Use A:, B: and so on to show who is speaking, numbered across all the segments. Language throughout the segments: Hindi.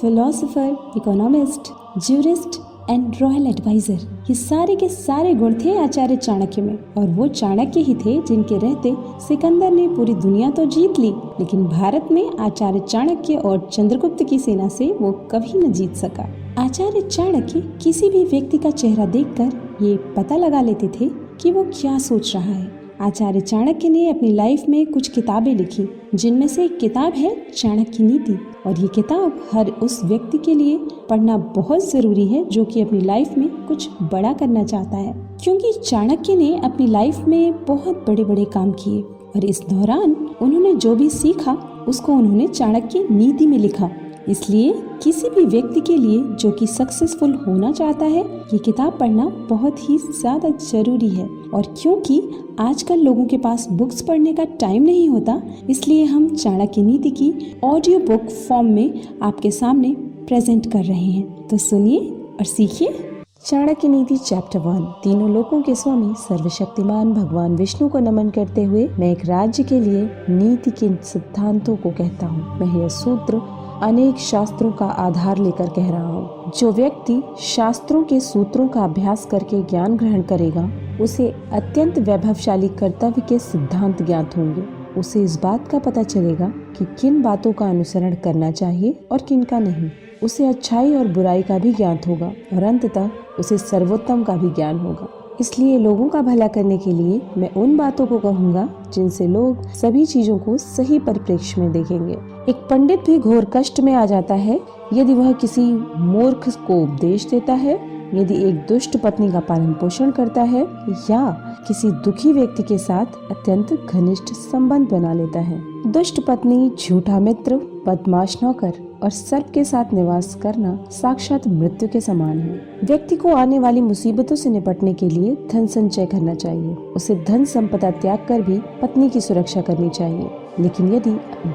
A: Philosopher economist jurist and royal advisor ये सारे के सारे गुण थे आचार्य चाणक्य में। और वो चाणक्य ही थे जिनके रहते सिकंदर ने पूरी दुनिया तो जीत ली, लेकिन भारत में आचार्य चाणक्य और चंद्रगुप्त की सेना से वो कभी न जीत सका। आचार्य चाणक्य किसी भी व्यक्ति का चेहरा देखकर ये पता लगा लेते थे कि वो क्या सोच रहा है। आचार्य चाणक्य ने अपनी लाइफ में कुछ किताबें लिखी, जिनमें से एक किताब है चाणक्य नीति। और ये किताब हर उस व्यक्ति के लिए पढ़ना बहुत ज़रूरी है जो कि अपनी लाइफ में कुछ बड़ा करना चाहता है। क्योंकि चाणक्य ने अपनी लाइफ में बहुत बड़े बड़े काम किए और इस दौरान उन्होंने जो भी सीखा, उसको उन्होंने चाणक्य नीति में लिखा। इसलिए किसी भी व्यक्ति के लिए जो कि सक्सेसफुल होना चाहता है, ये किताब पढ़ना बहुत ही ज़्यादा ज़रूरी है। और क्योंकि आजकल लोगों के पास बुक्स पढ़ने का टाइम नहीं होता, इसलिए हम चाणक्य नीति की ऑडियो बुक फॉर्म में आपके सामने प्रेजेंट कर रहे हैं। तो सुनिए और सीखिए। चाणक्य नीति चैप्टर वन तीनों लोगों के स्वामी सर्वशक्तिमान भगवान विष्णु को नमन करते हुए मैं एक राज्य के लिए नीति के सिद्धांतों को कहता हूँ। मैं यह सूत्र अनेक शास्त्रों का आधार लेकर कह रहा हूँ। जो व्यक्ति शास्त्रों के सूत्रों का अभ्यास करके ज्ञान ग्रहण करेगा, उसे अत्यंत वैभवशाली कर्तव्य के सिद्धांत ज्ञात होंगे। उसे इस बात का पता चलेगा कि किन बातों का अनुसरण करना चाहिए और किन का नहीं। उसे अच्छाई और बुराई का भी ज्ञात होगा और अंततः उसे सर्वोत्तम का भी ज्ञान होगा। इसलिए लोगों का भला करने के लिए मैं उन बातों को कहूँगा जिनसे लोग सभी चीज़ों को सही परिप्रेक्ष्य में देखेंगे। एक पंडित भी घोर कष्ट में आ जाता है, यदि वह किसी मूर्ख को उपदेश देता है, यदि एक दुष्ट पत्नी का पालन पोषण करता है, या किसी दुखी व्यक्ति के साथ अत्यंत घनिष्ठ संबंध बना लेता है। दुष्ट पत्नी, झूठा मित्र, बदमाश नौकर और सर्प के साथ निवास करना साक्षात मृत्यु के समान है। व्यक्ति को आने वाली मुसीबतों से निपटने के लिए धन संचय करना चाहिए। उसे धन संपदा त्याग कर भी पत्नी की सुरक्षा करनी चाहिए। लेकिन यदि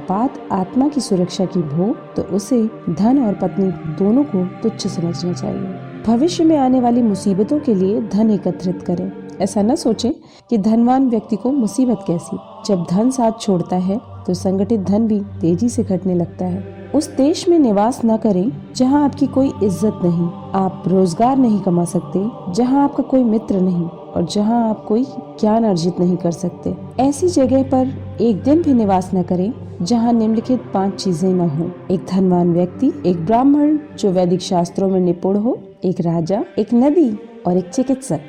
A: बात आत्मा की सुरक्षा की हो तो उसे धन और पत्नी दोनों को तुच्छ समझना चाहिए। भविष्य में आने वाली मुसीबतों के लिए धन एकत्रित करें। ऐसा न सोचे कि धनवान व्यक्ति को मुसीबत कैसी। जब धन साथ छोड़ता है तो संगठित धन भी तेज़ी से घटने लगता है। उस देश में निवास न करें जहाँ आपकी कोई इज़्ज़त नहीं। आप रोज़गार नहीं कमा सकते, जहाँ आपका कोई मित्र नहीं और जहाँ आप कोई ज्ञान अर्जित नहीं कर सकते। ऐसी जगह पर एक दिन भी निवास न करें जहाँ निम्नलिखित पाँच चीज़ें न हो। एक धनवान व्यक्ति, एक ब्राह्मण जो वैदिक शास्त्रों में निपुण हो, एक राजा, एक नदी और एक चिकित्सक।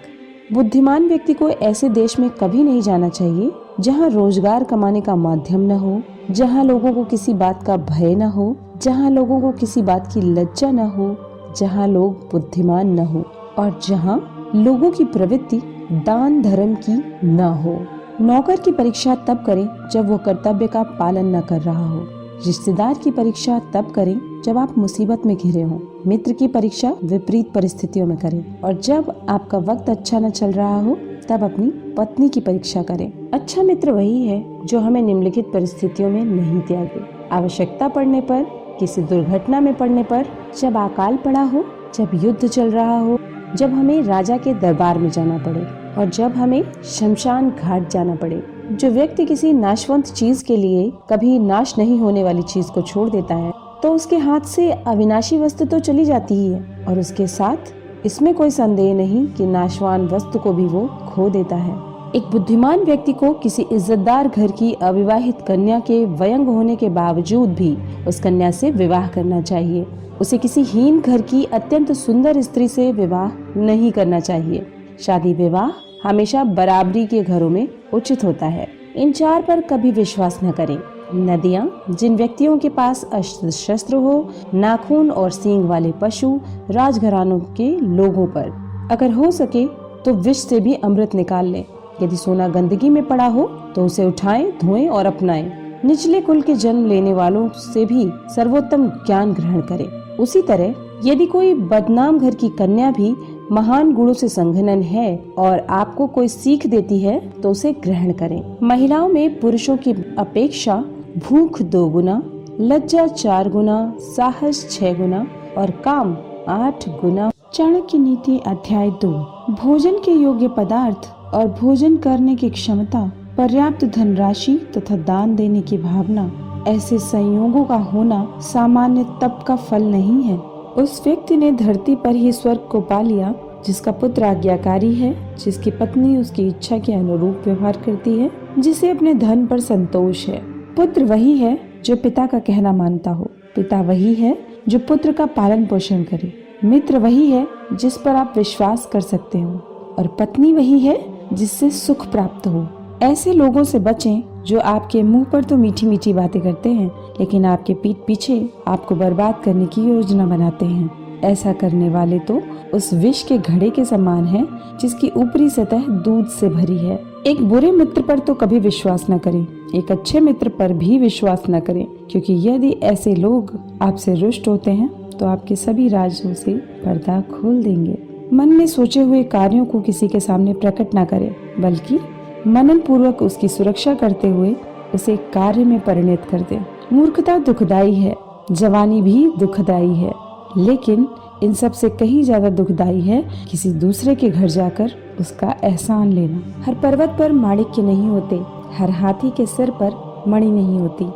A: बुद्धिमान व्यक्ति को ऐसे देश में कभी नहीं जाना चाहिए जहाँ रोज़गार कमाने का माध्यम न हो, जहाँ लोगों को किसी बात का भय न हो, जहाँ लोगों को किसी बात की लज्जा न हो, जहाँ लोग बुद्धिमान न हो और जहाँ लोगों की प्रवृत्ति दान धर्म की न हो। नौकर की परीक्षा तब करें जब वो कर्तव्य का पालन न कर रहा हो। रिश्तेदार की परीक्षा तब करें जब आप मुसीबत में घिरे हो। मित्र की परीक्षा विपरीत परिस्थितियों में करें और जब आपका वक्त अच्छा न चल रहा हो, तब अपनी पत्नी की परीक्षा करें। अच्छा मित्र वही है जो हमें निम्नलिखित परिस्थितियों में नहीं त्यागे। आवश्यकता पड़ने पर, किसी दुर्घटना में पड़ने पर, जब अकाल पड़ा हो, जब युद्ध चल रहा हो, जब हमें राजा के दरबार में जाना पड़े और जब हमें शमशान घाट जाना पड़े, जो व्यक्ति किसी नाशवंत चीज़ के लिए कभी नाश नहीं होने वाली चीज़ को छोड़ देता है तो उसके हाथ से अविनाशी वस्तु तो चली जाती ही है और उसके साथ इसमें कोई संदेह नहीं कि नाशवान वस्तु को भी वो खो देता है। एक बुद्धिमान व्यक्ति को किसी इज्जतदार घर की अविवाहित कन्या के व्यंग होने के बावजूद भी उस कन्या से विवाह करना चाहिए। उसे किसी हीन घर की अत्यंत सुंदर स्त्री से विवाह नहीं करना चाहिए। शादी विवाह हमेशा बराबरी के घरों में उचित होता है। इन चार पर कभी विश्वास न करें। नदियाँ, जिन व्यक्तियों के पास अस्त्र शस्त्र हो, नाखून और सींग वाले पशु राजघरानों के लोगों पर। अगर हो सके तो विष से भी अमृत निकाल लें। यदि सोना गंदगी में पड़ा हो तो उसे उठाएँ, धोएँ और अपनाएँ। निचले कुल के जन्म लेने वालों से भी सर्वोत्तम ज्ञान ग्रहण करें। उसी तरह यदि कोई बदनाम घर की कन्या भी महान गुणों से संघनन है और आपको कोई सीख देती है तो उसे ग्रहण करें। महिलाओं में पुरुषों की अपेक्षा भूख दो गुना लज्जा चार गुना साहस छह गुना और काम आठ गुना। चाणक्य नीति अध्याय दो। भोजन के योग्य पदार्थ और भोजन करने की क्षमता, पर्याप्त धनराशि तथा दान देने की भावना, ऐसे संयोगों का होना सामान्य तप का फल नहीं है। उस व्यक्ति ने धरती पर ही स्वर्ग को पा लिया, जिसका पुत्र आज्ञाकारी है, जिसकी पत्नी उसकी इच्छा के अनुरूप व्यवहार करती है, जिसे अपने धन पर संतोष है। पुत्र वही है जो पिता का कहना मानता हो। पिता वही है जो पुत्र का पालन पोषण करे। मित्र वही है जिस पर आप विश्वास कर सकते हो। और पत्नी वही है जिससे सुख प्राप्त हो। ऐसे लोगों से बचें जो आपके मुँह पर तो मीठी मीठी बातें करते हैं, लेकिन आपके पीठ पीछे आपको बर्बाद करने की योजना बनाते हैं। ऐसा करने वाले तो उस विष के घड़े के समान है, जिसकी ऊपरी सतह दूध से भरी है। एक बुरे मित्र पर तो कभी विश्वास न करें, एक अच्छे मित्र पर भी विश्वास न करें, क्योंकि यदि ऐसे लोग आपसे रुष्ट होते हैं तो आपके सभी राजों से पर्दा खोल देंगे। मन में सोचे हुए कार्यों को किसी के सामने प्रकट न करें, बल्कि मनन पूर्वक उसकी सुरक्षा करते हुए उसे कार्य में परिणत कर दे। मूर्खता दुखदाई है, जवानी भी दुखदाई है, लेकिन इन सबसे कहीं ज़्यादा दुखदाई है किसी दूसरे के घर जाकर उसका एहसान लेना। हर पर्वत पर माणिक्य नहीं होते, हर हाथी के सिर पर मणि नहीं होती,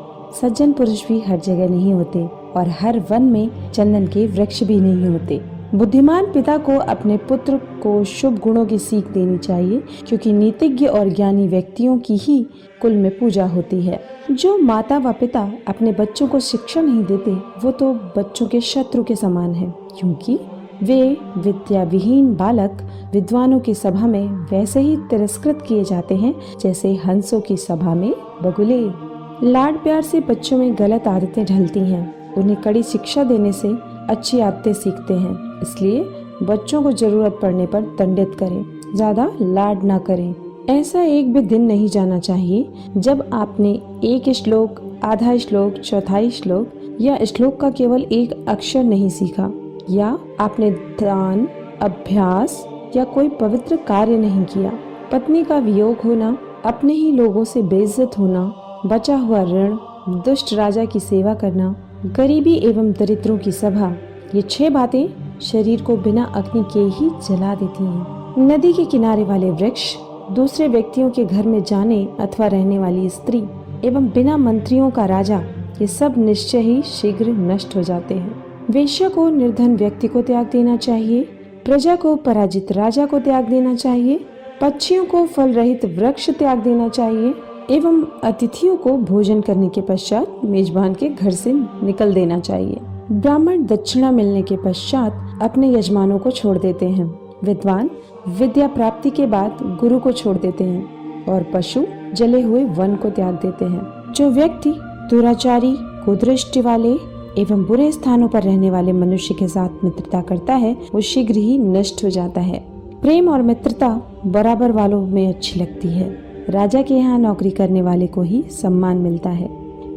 A: सज्जन पुरुष भी हर जगह नहीं होते, और हर वन में चंदन के वृक्ष भी नहीं होते। बुद्धिमान पिता को अपने पुत्र को शुभ गुणों की सीख देनी चाहिए, क्योंकि नीतिज्ञ और ज्ञानी व्यक्तियों की ही कुल में पूजा होती है। जो माता व पिता अपने बच्चों को शिक्षा नहीं देते, वो तो बच्चों के शत्रु के समान है, क्योंकि वे विद्या विहीन बालक विद्वानों की सभा में वैसे ही तिरस्कृत किए जाते हैं, जैसे हंसों की सभा में बगुले। लाड प्यार से बच्चों में गलत आदतें ढलती हैं। उन्हें कड़ी शिक्षा देने से अच्छी आदतें सीखते हैं। इसलिए बच्चों को ज़रूरत पड़ने पर दंडित करें, ज़्यादा लाड ना करें। ऐसा एक भी दिन नहीं जाना चाहिए जब आपने एक श्लोक, आधा श्लोक, चौथाई श्लोक या श्लोक का केवल एक अक्षर नहीं सीखा या आपने ध्यान, अभ्यास या कोई पवित्र कार्य नहीं किया। पत्नी का वियोग होना, अपने ही लोगों से बेइज्जत होना, बचा हुआ ऋण, दुष्ट राजा की सेवा करना गरीबी एवं दरिद्रों की सभा ये छह बातें शरीर को बिना अग्नि के ही जला देती हैं। नदी के किनारे वाले वृक्ष, दूसरे व्यक्तियों के घर में जाने अथवा रहने वाली स्त्री एवं बिना मंत्रियों का राजा, ये सब निश्चय ही शीघ्र नष्ट हो जाते हैं वेश्या को निर्धन व्यक्ति को त्याग देना चाहिए, प्रजा को पराजित राजा को त्याग देना चाहिए, पक्षियों को फल रहित वृक्ष त्याग देना चाहिए एवं अतिथियों को भोजन करने के पश्चात मेजबान के घर से निकल देना चाहिए। ब्राह्मण दक्षिणा मिलने के पश्चात अपने यजमानों को छोड़ देते हैं। विद्वान विद्या प्राप्ति के बाद गुरु को छोड़ देते हैं और पशु जले हुए वन को त्याग देते हैं। जो व्यक्ति दुराचारी, कुदृष्टि वाले एवं बुरे स्थानों पर रहने वाले मनुष्य के साथ मित्रता करता है, वो शीघ्र ही नष्ट हो जाता है। प्रेम और मित्रता बराबर वालों में अच्छी लगती है। राजा के यहाँ नौकरी करने वाले को ही सम्मान मिलता है।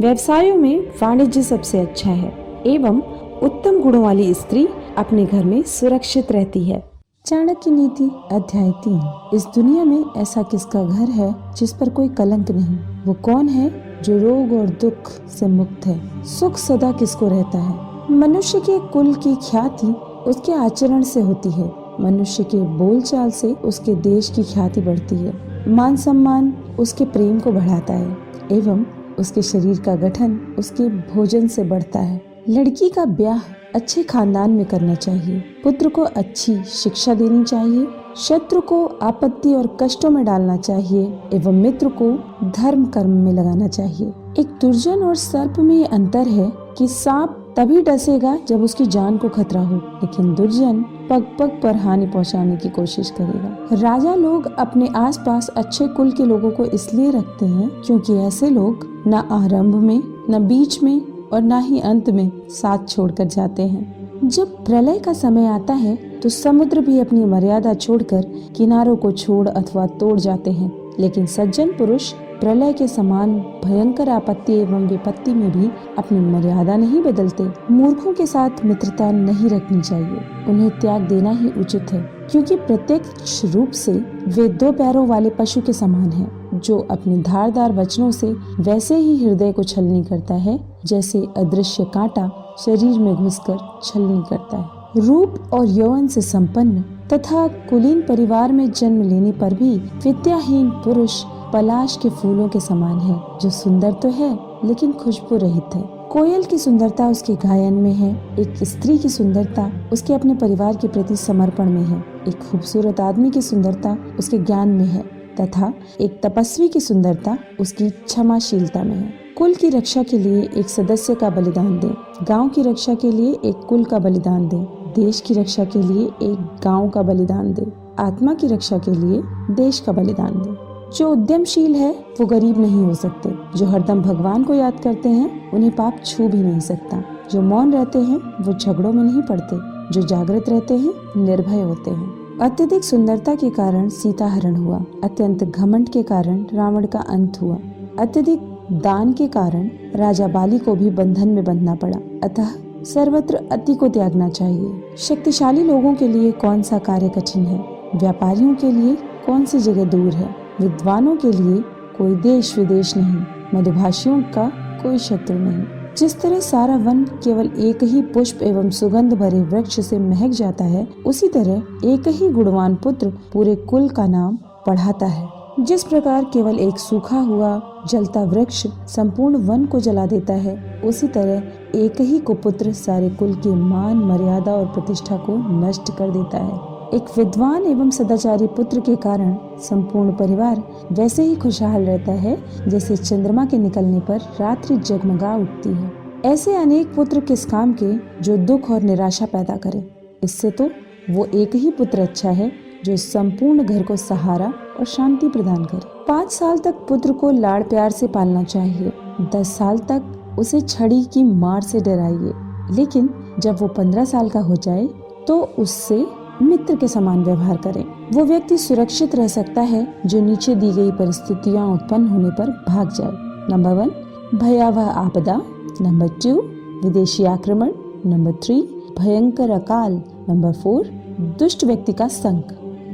A: व्यवसायों में वाणिज्य सबसे अच्छा है, एवं उत्तम गुणों वाली स्त्री अपने घर में सुरक्षित रहती है। चाणक्य नीति अध्याय तीन। इस दुनिया में ऐसा किसका घर है जिस पर कोई कलंक नहीं? वो कौन है जो रोग और दुख से मुक्त है? सुख सदा किसको रहता है? मनुष्य के कुल की ख्याति उसके आचरण से होती है। मनुष्य के बोलचाल से उसके देश की ख्याति बढ़ती है। मान सम्मान उसके प्रेम को बढ़ाता है एवं उसके शरीर का गठन उसके भोजन से बढ़ता है। लड़की का ब्याह अच्छे खानदान में करना चाहिए। पुत्र को अच्छी शिक्षा देनी चाहिए। शत्रु को आपत्ति और कष्टों में डालना चाहिए एवं मित्र को धर्म कर्म में लगाना चाहिए। एक दुर्जन और सर्प में ये अंतर है कि सांप तभी डसेगा जब उसकी जान को खतरा हो, लेकिन दुर्जन पग पग पर हानि पहुँचाने की कोशिश करेगा। राजा लोग अपने आसपास अच्छे कुल के लोगों को इसलिए रखते हैं क्योंकि ऐसे लोग न आरंभ में, न बीच में और न ही अंत में साथ छोड़कर जाते हैं। जब प्रलय का समय आता है तो समुद्र भी अपनी मर्यादा छोड़कर किनारों को छोड़ अथवा तोड़ जाते हैं। लेकिन सज्जन पुरुष प्रलय के समान भयंकर आपत्ति एवं विपत्ति में भी अपनी मर्यादा नहीं बदलते। मूर्खों के साथ मित्रता नहीं रखनी चाहिए। उन्हें त्याग देना ही उचित है क्योंकि प्रत्यक्ष रूप से वे दो पैरों वाले पशु के समान हैं, जो अपने धारदार वचनों से वैसे ही हृदय को छलनी करता है जैसे अदृश्य कांटा शरीर में घुसकर छलनी करता है। रूप और यौवन से संपन्न तथा कुलीन परिवार में जन्म लेने पर भी विद्याहीन पुरुष पलाश के फूलों के समान है, जो सुंदर तो है, लेकिन खुशबू रहित है। कोयल की सुंदरता उसके गायन में है, एक स्त्री की सुंदरता उसके अपने परिवार के प्रति समर्पण में है, एक खूबसूरत आदमी की सुंदरता उसके ज्ञान में है, तथा एक तपस्वी की सुंदरता उसकी क्षमाशीलता में है। कुल की रक्षा के लिए एक सदस्य का बलिदान दें, गाँव की रक्षा के लिए एक कुल का बलिदान दें, देश की रक्षा के लिए एक गाँव का बलिदान दें, आत्मा की रक्षा के लिए देश का बलिदान दें। जो उद्यमशील है, वो गरीब नहीं हो सकते। जो हरदम भगवान को याद करते हैं, उन्हें पाप छू भी नहीं सकता। जो मौन रहते हैं, वो झगड़ों में नहीं पड़ते। जो जागृत रहते हैं, निर्भय होते हैं। अत्यधिक सुंदरता के कारण सीता हरण हुआ। अत्यंत घमंड के कारण रावण का अंत हुआ। अत्यधिक दान के कारण राजा बाली को भी बंधन में बंधना पड़ा। अतः सर्वत्र अति को त्यागना चाहिए। शक्तिशाली लोगों के लिए कौन सा कार्य कठिन है? व्यापारियों के लिए कौन सी जगह दूर है? विद्वानों के लिए कोई देश विदेश नहीं, मधुभाषियों का कोई शत्रु नहीं। जिस तरह सारा वन केवल एक ही पुष्प एवं सुगंध भरे वृक्ष से महक जाता है, उसी तरह एक ही गुणवान पुत्र पूरे कुल का नाम पढ़ाता है। जिस प्रकार केवल एक सूखा हुआ, जलता वृक्ष संपूर्ण वन को जला देता है, उसी तरह एक ही कुपुत्र सारे कुल के मान, मर्यादा और प्रतिष्ठा को नष्ट कर देता है। एक विद्वान एवं सदाचारी पुत्र के कारण संपूर्ण परिवार वैसे ही खुशहाल रहता है, जैसे चंद्रमा के निकलने पर रात्रि जगमगा उठती है। ऐसे अनेक पुत्र किस काम के जो दुख और निराशा पैदा करे। इससे तो वो एक ही पुत्र अच्छा है जो संपूर्ण घर को सहारा और शांति प्रदान करे। पाँच साल तक पुत्र को लाड़ प्यार से पालना चाहिए। दस साल तक उसे छड़ी की मार से डराइए। लेकिन जब वो पंद्रह साल का हो जाए तो उससे मित्र के समान व्यवहार करें। वो व्यक्ति सुरक्षित रह सकता है, जो नीचे दी गई परिस्थितियाँ उत्पन्न होने पर भाग जाए। नंबर वन भयावह आपदा। नंबर टू विदेशी आक्रमण। नंबर थ्री भयंकर अकाल। नंबर फोर दुष्ट व्यक्ति का संक।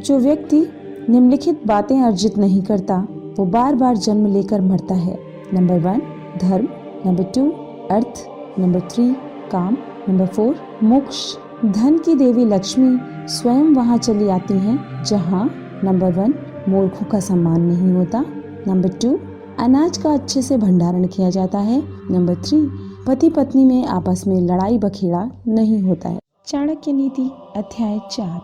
A: जो व्यक्ति निम्नलिखित बातें अर्जित नहीं करता, वो बार बार जन्म लेकर मरता है। नंबर वन धर्म। नंबर टू अर्थ। नंबर थ्री काम। नंबर फोर मोक्ष। धन की देवी लक्ष्मी स्वयं वहाँ चली आती हैं, जहाँ नंबर वन मूर्खों का सम्मान नहीं होता नंबर टू अनाज का अच्छे से भंडारण किया जाता है नंबर थ्री पति पत्नी में आपस में लड़ाई बखेड़ा नहीं होता है। चाणक्य नीति, अध्याय चार,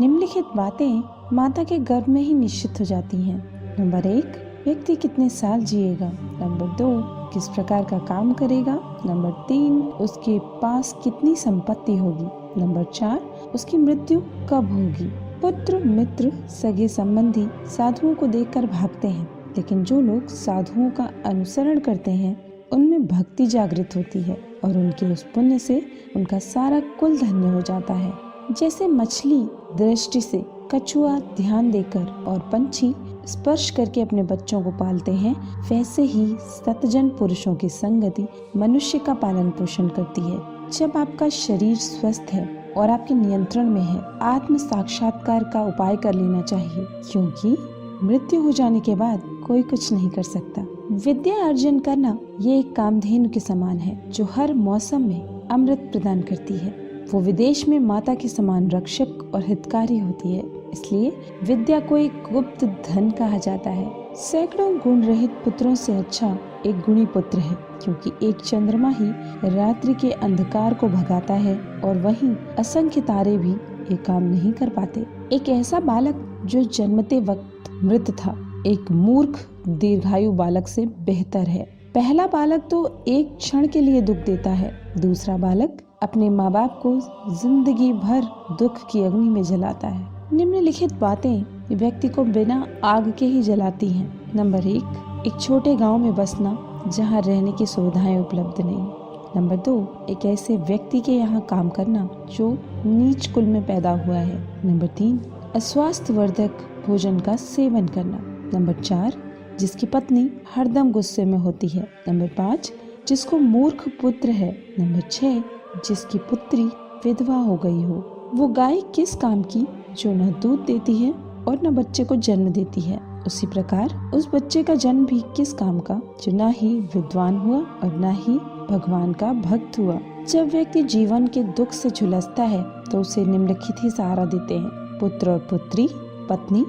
A: निम्नलिखित बातें माता के गर्भ में ही निश्चित हो जाती हैं। नंबर एक, व्यक्ति कितने साल जिएगा? नंबर दो, किस प्रकार का काम करेगा? नंबर तीन, उसके पास कितनी संपत्ति होगी? नंबर चार, उसकी मृत्यु कब होगी? पुत्र, मित्र, सगे संबंधी साधुओं को देखकर भागते हैं, लेकिन जो लोग साधुओं का अनुसरण करते हैं, उनमें भक्ति जागृत होती है और उनके उस पुण्य से उनका सारा कुल धन्य हो जाता है। जैसे मछली दृष्टि से कछुआ ध्यान देकर और पंछी स्पर्श करके अपने बच्चों को पालते हैं, वैसे ही सतजन पुरुषों की संगति मनुष्य का पालन पोषण करती है। जब आपका शरीर स्वस्थ है और आपके नियंत्रण में है आत्म साक्षात्कार का उपाय कर लेना चाहिए, क्योंकि मृत्यु हो जाने के बाद कोई कुछ नहीं कर सकता। विद्या अर्जन करना ये एक कामधेनु के समान है, जो हर मौसम में अमृत प्रदान करती है। वो विदेश में माता के समान रक्षक और हितकारी होती है, इसलिए विद्या को एक गुप्त धन कहा जाता है। सैकड़ों गुण रहित पुत्रों से अच्छा एक गुणी पुत्र है, क्योंकि एक चंद्रमा ही रात्रि के अंधकार को भगाता है और वहीं असंख्य तारे भी ये काम नहीं कर पाते। एक ऐसा बालक जो जन्मते वक्त मृत था, एक मूर्ख, दीर्घायु बालक से बेहतर है। पहला बालक तो एक क्षण के लिए दुख देता है, दूसरा बालक अपने माँ बाप को ज़िंदगी भर दुख की अग्नि में जलाता है। निम्नलिखित बातें व्यक्ति को बिना आग के ही जलाती हैं। नंबर एक एक छोटे गाँव में बसना, जहाँ रहने की सुविधाएँ उपलब्ध नहीं। नंबर दो, एक ऐसे व्यक्ति के यहाँ काम करना, जो नीच कुल में पैदा हुआ है। नंबर तीन अस्वास्थ्य वर्धक भोजन का सेवन करना। नंबर चार, जिसकी पत्नी हरदम गुस्से में होती है। नंबर पाँच, जिसको मूर्ख पुत्र है। नंबर छह, जिसकी पुत्री विधवा हो गई हो। वो गाय किस काम की, जो न दूध देती है और न बच्चे को जन्म देती है? उसी प्रकार उस बच्चे का जन्म भी किस काम का? जो न ही विद्वान हुआ और न ही भगवान का भक्त हुआ। जब व्यक्ति जीवन के दुख से झुलसता है तो उसे निम्नलिखित ही सहारा देते हैं। पुत्र और पुत्री, पत्नी,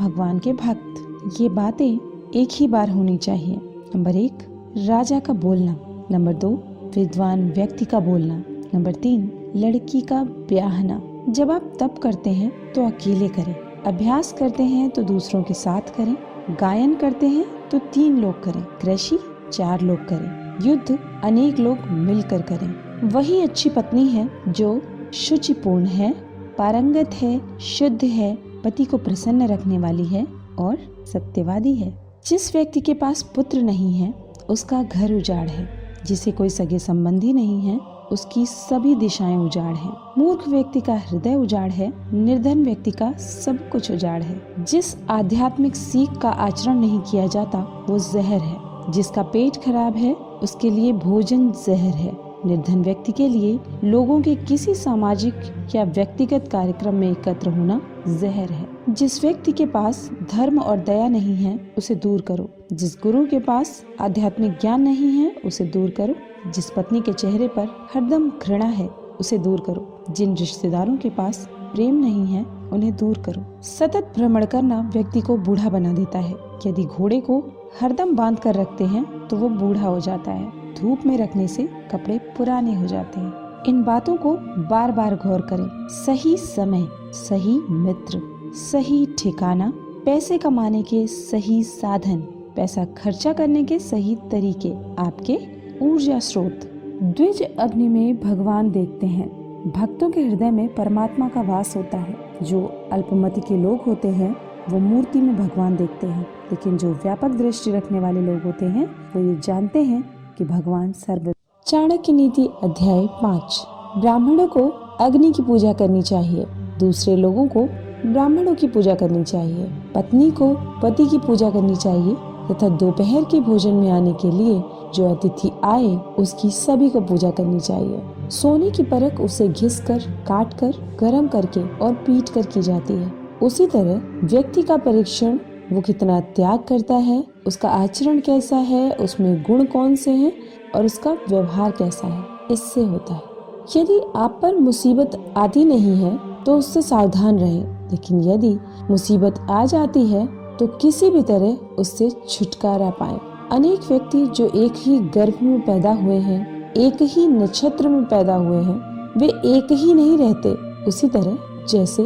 A: भगवान के भक्त। ये बातें एक ही बार होनी चाहिए। नंबर एक, राजा का बोलना। नंबर दो, विद्वान व्यक्ति का बोलना। नंबर तीन, लड़की का ब्याहना। जब आप तप करते हैं तो अकेले करें। अभ्यास करते हैं तो दूसरों के साथ करें, गायन करते हैं तो तीन लोग करें, कृषि चार लोग करें, युद्ध अनेक लोग मिलकर करें। वही अच्छी पत्नी है जो शुचिपूर्ण है, पारंगत है, शुद्ध है, पति को प्रसन्न रखने वाली है और सत्यवादी है। जिस व्यक्ति के पास पुत्र नहीं है, उसका घर उजाड़ है, जिसे कोई सगे संबंधी नहीं है उसकी सभी दिशाएँ उजाड़ हैं। मूर्ख व्यक्ति का हृदय उजाड़ है, निर्धन व्यक्ति का सब कुछ उजाड़ है। जिस आध्यात्मिक सीख का आचरण नहीं किया जाता, वो जहर है। जिसका पेट खराब है, उसके लिए भोजन जहर है। निर्धन व्यक्ति के लिए लोगों के किसी सामाजिक या व्यक्तिगत कार्यक्रम में एकत्र होना जहर है। जिस व्यक्ति के पास धर्म और दया नहीं है, उसे दूर करो। जिस गुरु के पास आध्यात्मिक ज्ञान नहीं है, उसे दूर करो। जिस पत्नी के चेहरे पर हरदम घृणा है, उसे दूर करो। जिन रिश्तेदारों के पास प्रेम नहीं है, उन्हें दूर करो। सतत भ्रमण करना व्यक्ति को बूढ़ा बना देता है। यदि घोड़े को हरदम बाँध कर रखते हैं तो वो बूढ़ा हो जाता है। धूप में रखने से कपड़े पुराने हो जाते हैं। इन बातों को बार बार गौर करें। सही समय, सही मित्र, सही ठिकाना, पैसे कमाने के सही साधन, पैसा खर्चा करने के सही तरीके, आपके ऊर्जा स्रोत द्विज अग्नि में भगवान देखते हैं। भक्तों के हृदय में परमात्मा का वास होता है। जो अल्पमति के लोग होते हैं, वो मूर्ति में भगवान देखते हैं। लेकिन जो व्यापक दृष्टि रखने वाले लोग होते हैं, वो ये जानते हैं कि भगवान सर्व चाणक्य नीति अध्याय पाँच। ब्राह्मणों को अग्नि की पूजा करनी चाहिए। दूसरे लोगों को ब्राह्मणों की पूजा करनी चाहिए। पत्नी को पति की पूजा करनी चाहिए तथा दोपहर के भोजन में आने के लिए जो अतिथि आए, उसकी सभी को पूजा करनी चाहिए। सोने की परख उसे घिस कर काट कर गर्म करके और पीट कर की जाती है। उसी तरह व्यक्ति का परीक्षण, वो कितना त्याग करता है, उसका आचरण कैसा है, उसमें गुण कौन से हैं और उसका व्यवहार कैसा है, इससे होता है। यदि आप पर मुसीबत आती नहीं है तो उससे सावधान रहें। लेकिन यदि मुसीबत आ जाती है तो किसी भी तरह उससे छुटकारा पाए। अनेक व्यक्ति जो एक ही गर्भ में पैदा हुए हैं एक ही नक्षत्र में पैदा हुए हैं वे एक ही नहीं रहते। उसी तरह जैसे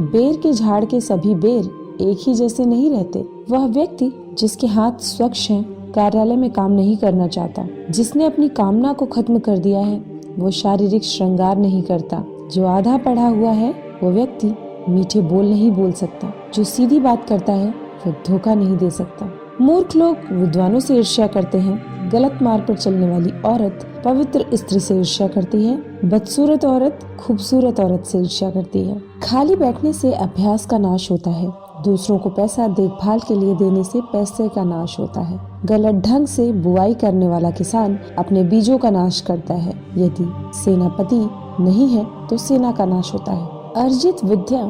A: बेर के झाड़ के सभी बेर एक ही जैसे नहीं रहते वह व्यक्ति जिसके हाथ स्वच्छ हैं, कार्यालय में काम नहीं करना चाहता जिसने अपनी कामना को खत्म कर दिया है वो शारीरिक श्रृंगार नहीं करता। जो आधा पढ़ा हुआ है वो व्यक्ति मीठे बोल नहीं बोल सकता। जो सीधी बात करता है वो धोखा नहीं दे सकता। मूर्ख लोग विद्वानों से ईर्ष्या करते हैं। गलत मार्ग पर चलने वाली औरत पवित्र स्त्री से ईर्ष्या करती है। बदसूरत औरत खूबसूरत औरत से ईर्ष्या करती है। खाली बैठने से अभ्यास का नाश होता है। दूसरों को पैसा देखभाल के लिए देने से पैसे का नाश होता है। गलत ढंग से बुआई करने वाला किसान अपने बीजों का नाश करता है। यदि सेनापति नहीं है तो सेना का नाश होता है। अर्जित विद्या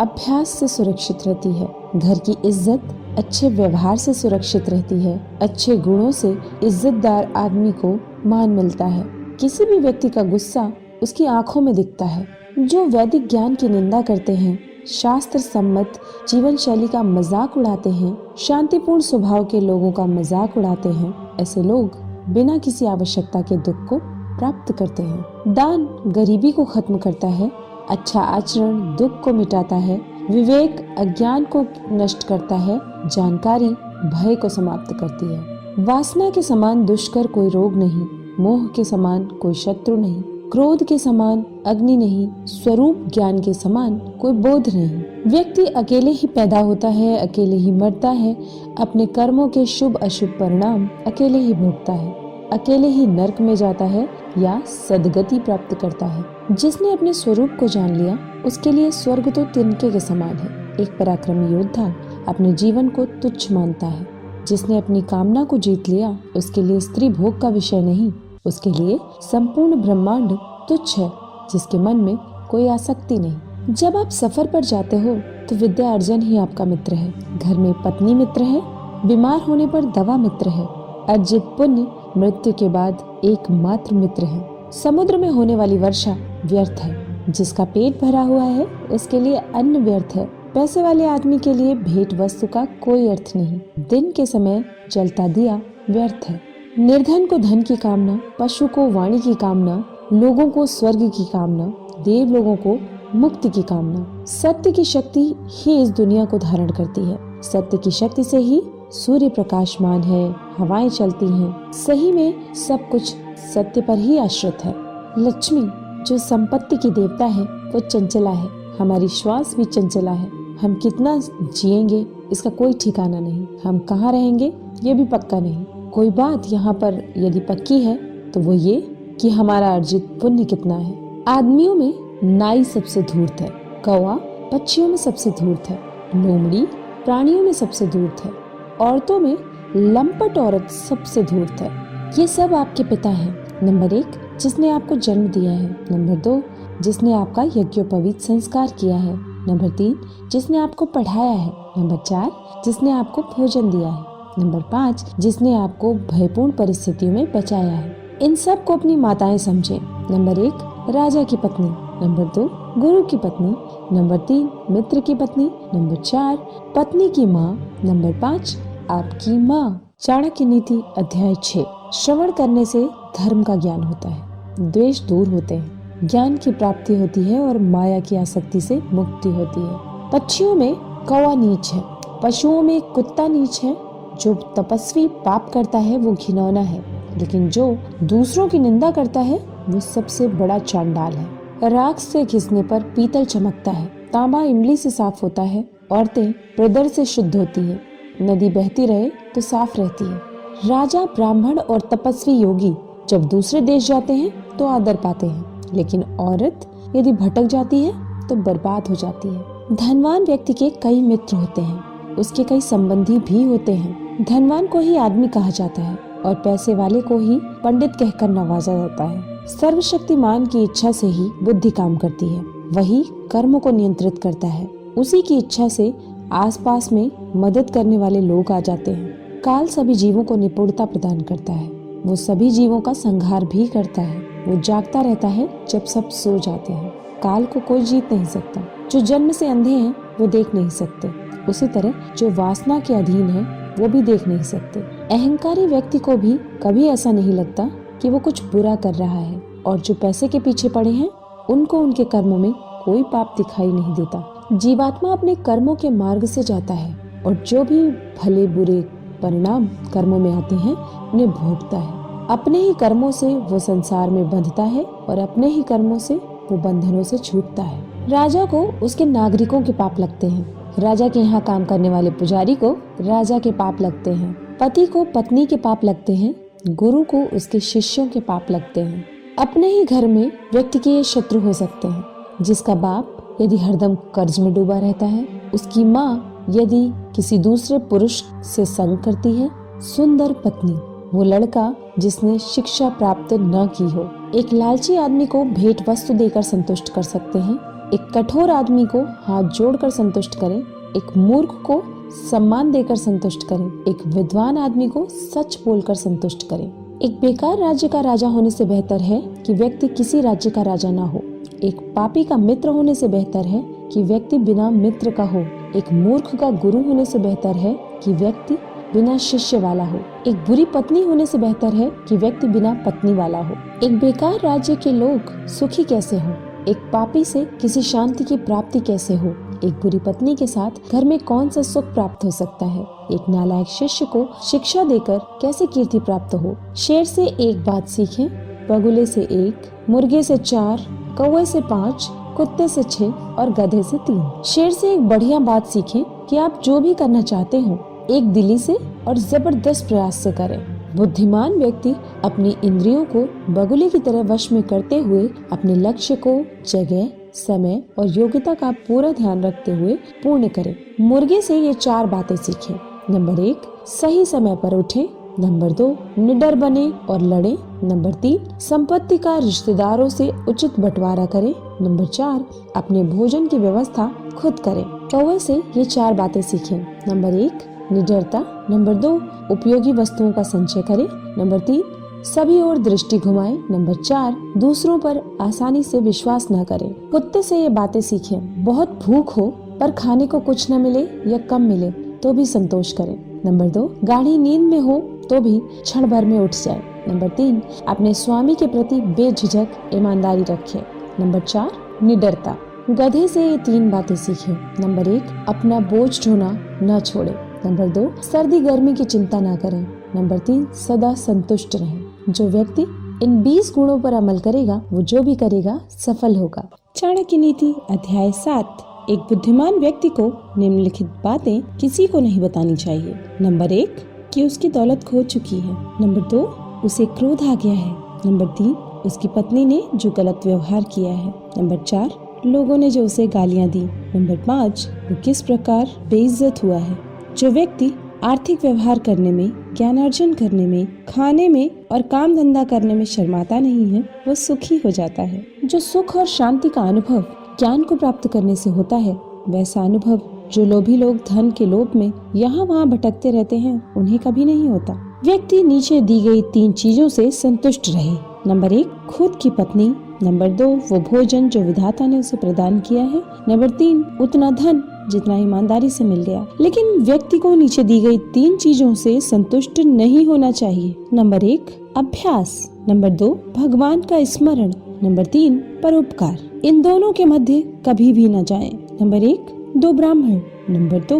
A: अभ्यास से सुरक्षित रहती है। घर की इज़्ज़त अच्छे व्यवहार से सुरक्षित रहती है। अच्छे गुणों से इज्जतदार आदमी को मान मिलता है। किसी भी व्यक्ति का गुस्सा उसकी आँखों में दिखता है। जो वैदिक ज्ञान की निंदा करते हैं, शास्त्र सम्मत जीवन शैली का मज़ाक उड़ाते हैं, शांतिपूर्ण स्वभाव के लोगों का मज़ाक उड़ाते हैं, ऐसे लोग बिना किसी आवश्यकता के दुख को प्राप्त करते हैं। दान गरीबी को खत्म करता है अच्छा आचरण दुख को मिटाता है विवेक अज्ञान को नष्ट करता है, जानकारी भय को समाप्त करती है। वासना के समान दुष्कर कोई रोग नहीं, मोह के समान कोई शत्रु नहीं, क्रोध के समान अग्नि नहीं, स्वरूप ज्ञान के समान कोई बोध नहीं। व्यक्ति अकेले ही पैदा होता है, अकेले ही मरता है, अपने कर्मों के शुभ अशुभ परिणाम अकेले ही भोगता है। अकेले ही नरक में जाता है या सदगति प्राप्त करता है। जिसने अपने स्वरूप को जान लिया, उसके लिए स्वर्ग तो तिनके के समान है। एक पराक्रमी योद्धा अपने जीवन को तुच्छ मानता है। जिसने अपनी कामना को जीत लिया, उसके लिए स्त्री भोग का विषय नहीं। उसके लिए संपूर्ण ब्रह्मांड तुच्छ है, जिसके मन में कोई आसक्ति नहीं। जब आप सफ़र पर जाते हो तो विद्या अर्जन ही आपका मित्र है। घर में पत्नी मित्र है, बीमार होने पर दवा मित्र है। अर्जित पुण्य मृत्यु के बाद एकमात्र मित्र है। समुद्र में होने वाली वर्षा व्यर्थ है। जिसका पेट भरा हुआ है, उसके लिए अन्न व्यर्थ है। पैसे वाले आदमी के लिए भेंट वस्तु का कोई अर्थ नहीं। दिन के समय जलता दिया व्यर्थ है। निर्धन को धन की कामना, पशु को वाणी की कामना, लोगों को स्वर्ग की कामना, देव लोगों को मुक्ति की कामना। सत्य की शक्ति ही इस दुनिया को धारण करती है। सत्य की शक्ति से ही सूर्य प्रकाशमान है, हवाएँ चलती हैं। सही में सब कुछ सत्य पर ही आश्रित है। लक्ष्मी, जो संपत्ति की देवता है, वो चंचला है। हमारी श्वास भी चंचला है। हम कितना जिएँगे, इसका कोई ठिकाना नहीं। हम कहाँ रहेंगे, ये भी पक्का नहीं। कोई बात यहाँ पर यदि पक्की है तो वो ये कि हमारा अर्जित पुण्य कितना है। आदमियों में नाई सबसे धूर्त है। कौआ पक्षियों में सबसे धूर्त है। लोमड़ी प्राणियों में सबसे धूर्त है। औरतों में लंपट औरत सबसे धूर्त है। ये सब आपके पिता है। नंबर एक, जिसने आपको जन्म दिया है। नंबर दो, जिसने आपका यज्ञोपवीत संस्कार किया है। नंबर तीन, जिसने आपको पढ़ाया है। नंबर चार, जिसने आपको भोजन दिया है। नंबर पाँच, जिसने आपको भयपूर्ण परिस्थितियों में बचाया है। इन सबको अपनी माताएँ समझे। नंबर एक, राजा की पत्नी। नंबर दो, गुरु की पत्नी। नंबर तीन, मित्र की पत्नी। नंबर चार, पत्नी की माँ। नंबर पाँच आपकी माँ चाणक्य नीति अध्याय छः। श्रवण करने से धर्म का ज्ञान होता है। द्वेष दूर होते हैं। ज्ञान की प्राप्ति होती है और माया की आसक्ति से मुक्ति होती है। पक्षियों में कौवा नीच है। पशुओं में कुत्ता नीच है। जो तपस्वी पाप करता है, वो घिनौना है। लेकिन जो दूसरों की निंदा करता है, वो सबसे बड़ा चांडाल है। राख से घिसने पर पीतल चमकता है। तांबा इमली से साफ़ होता है। औरतें प्रदर से शुद्ध होती है। नदी बहती रहे तो साफ़ रहती है। राजा, ब्राह्मण और तपस्वी योगी जब दूसरे देश जाते हैं तो आदर पाते हैं। लेकिन औरत यदि भटक जाती है तो बर्बाद हो जाती है। धनवान व्यक्ति के कई मित्र होते हैं। उसके कई संबंधी भी होते हैं। धनवान को ही आदमी कहा जाता है और पैसे वाले को ही पंडित कहकर नवाजा जाता है। सर्वशक्तिमान की इच्छा से ही बुद्धि काम करती है। वही कर्म को नियंत्रित करता है। उसी की इच्छा से आसपास में मदद करने वाले लोग आ जाते हैं। काल सभी जीवों को निपुणता प्रदान करता है। वो सभी जीवों का संहार भी करता है। वो जागता रहता है जब सब सो जाते हैं। काल को कोई जीत नहीं सकता। जो जन्म से अंधे हैं, वो देख नहीं सकते। उसी तरह जो वासना के अधीन है, वो भी देख नहीं सकते। अहंकारी व्यक्ति को भी कभी ऐसा नहीं लगता कि वो कुछ बुरा कर रहा है। और जो पैसे के पीछे पड़े हैं, उनको उनके कर्मों में कोई पाप दिखाई नहीं देता। जीवात्मा अपने कर्मों के मार्ग से जाता है और जो भी भले बुरे परिणाम कर्मों में आते हैं, उन्हें भोगता है। अपने ही कर्मों से वो संसार में बंधता है और अपने ही कर्मों से वो बंधनों से छूटता है। राजा को उसके नागरिकों के पाप लगते हैं। राजा के यहाँ काम करने वाले पुजारी को राजा के पाप लगते हैं। पति को पत्नी के पाप लगते हैं। गुरु को उसके शिष्यों के पाप लगते हैं। अपने ही घर में व्यक्ति के शत्रु हो सकते हैं, जिसका बाप यदि हरदम कर्ज में डूबा रहता है, उसकी माँ यदि किसी दूसरे पुरुष से संग करती है, सुंदर पत्नी, वो लड़का जिसने शिक्षा प्राप्त न की हो, एक लालची आदमी को भेंट वस्तु देकर संतुष्ट कर सकते हैं, एक कठोर आदमी को हाथ जोड़कर संतुष्ट करें, एक मूर्ख को सम्मान देकर संतुष्ट करें, एक विद्वान आदमी को सच बोलकर संतुष्ट करें। एक बेकार राज्य का राजा होने से बेहतर है कि व्यक्ति किसी राज्य का राजा ना हो। एक पापी का मित्र होने से बेहतर है कि व्यक्ति बिना मित्र का हो। एक मूर्ख का गुरु होने से बेहतर है कि व्यक्ति बिना शिष्य वाला हो। एक बुरी पत्नी होने से बेहतर है कि व्यक्ति बिना पत्नी वाला हो। एक बेकार राज्य के लोग सुखी कैसे हो? एक पापी से किसी शांति की प्राप्ति कैसे हो? एक बुरी पत्नी के साथ घर में कौन सा सुख प्राप्त हो सकता है? एक नालायक शिष्य को शिक्षा देकर कैसे कीर्ति प्राप्त हो? शेर से एक बात सीखें। बगुले से एक, मुर्गे से चार कौए से पाँच, कुत्ते से छह और गधे से तीन। शेर से एक बढ़िया बात सीखें कि आप जो भी करना चाहते हो, एक दिली से और ज़बरदस्त प्रयास से करें। बुद्धिमान व्यक्ति अपनी इंद्रियों को बगुले की तरह वश में करते हुए अपने लक्ष्य को, जगह, समय और योग्यता का पूरा ध्यान रखते हुए पूर्ण करें। मुर्गे से ये चार बातें सीखें। नंबर एक, सही समय पर उठें। नंबर दो, निडर बने और लड़े। नंबर तीन, संपत्ति का रिश्तेदारों से उचित बंटवारा करें। नंबर चार, अपने भोजन की व्यवस्था खुद करें। कौवे से ये चार बातें सीखें। नंबर एक, निडरता। नंबर दो, उपयोगी वस्तुओं का संचय करें। नंबर तीन, सभी ओर दृष्टि घुमाएँ। नंबर चार, दूसरों पर आसानी से विश्वास न करें। कुत्ते से ये बातें सीखें। बहुत भूख हो, पर खाने को कुछ न मिले या कम मिले तो भी संतोष करें। नंबर दो, गाढ़ी नींद में हो तो भी क्षण भर में उठ जाए। नंबर तीन, अपने स्वामी के प्रति बेझिझक ईमानदारी रखें। नंबर चार, निडरता। गधे से ये तीन बातें सीखें। नंबर एक, अपना बोझ ढोना न छोड़े। नंबर दो, सर्दी गर्मी की चिंता न करें। नंबर तीन, सदा संतुष्ट रहें। जो व्यक्ति इन 20 गुणों पर अमल करेगा, वो जो भी करेगा, सफल होगा। चाणक्य नीति, अध्याय सात। एक बुद्धिमान व्यक्ति को निम्नलिखित बातें किसी को नहीं बतानी चाहिए। नंबर एक कि उसकी दौलत खो चुकी है। नंबर दो, उसे क्रोध आ गया है। नंबर तीन, उसकी पत्नी ने जो गलत व्यवहार किया है। नंबर चार, लोगों ने जो उसे गालियाँ दी। नंबर पाँच, वो किस प्रकार बेइज्जत हुआ है। जो व्यक्ति आर्थिक व्यवहार करने में ज्ञान अर्जन करने में, खाने में और काम धंधा करने में शर्माता नहीं है, वो सुखी हो जाता है। जो सुख और शांति का अनुभव ज्ञान को प्राप्त करने से होता है, वैसा अनुभव जो लोभी लोग धन के लोभ में यहाँ वहाँ भटकते रहते हैं, उन्हें कभी नहीं होता। व्यक्ति नीचे दी गई तीन चीज़ों से संतुष्ट रहे। नंबर एक, खुद की पत्नी। नंबर दो, वो भोजन जो विधाता ने उसे प्रदान किया है। नंबर तीन, उतना धन जितना ईमानदारी से मिल गया। लेकिन व्यक्ति को नीचे दी गई तीन चीज़ों से संतुष्ट नहीं होना चाहिए। नंबर एक, अभ्यास। नंबर दो, भगवान का स्मरण। नंबर तीन, परोपकार। इन दोनों के मध्य कभी भी न जाए। नंबर एक दो ब्राह्मण, नंबर दो,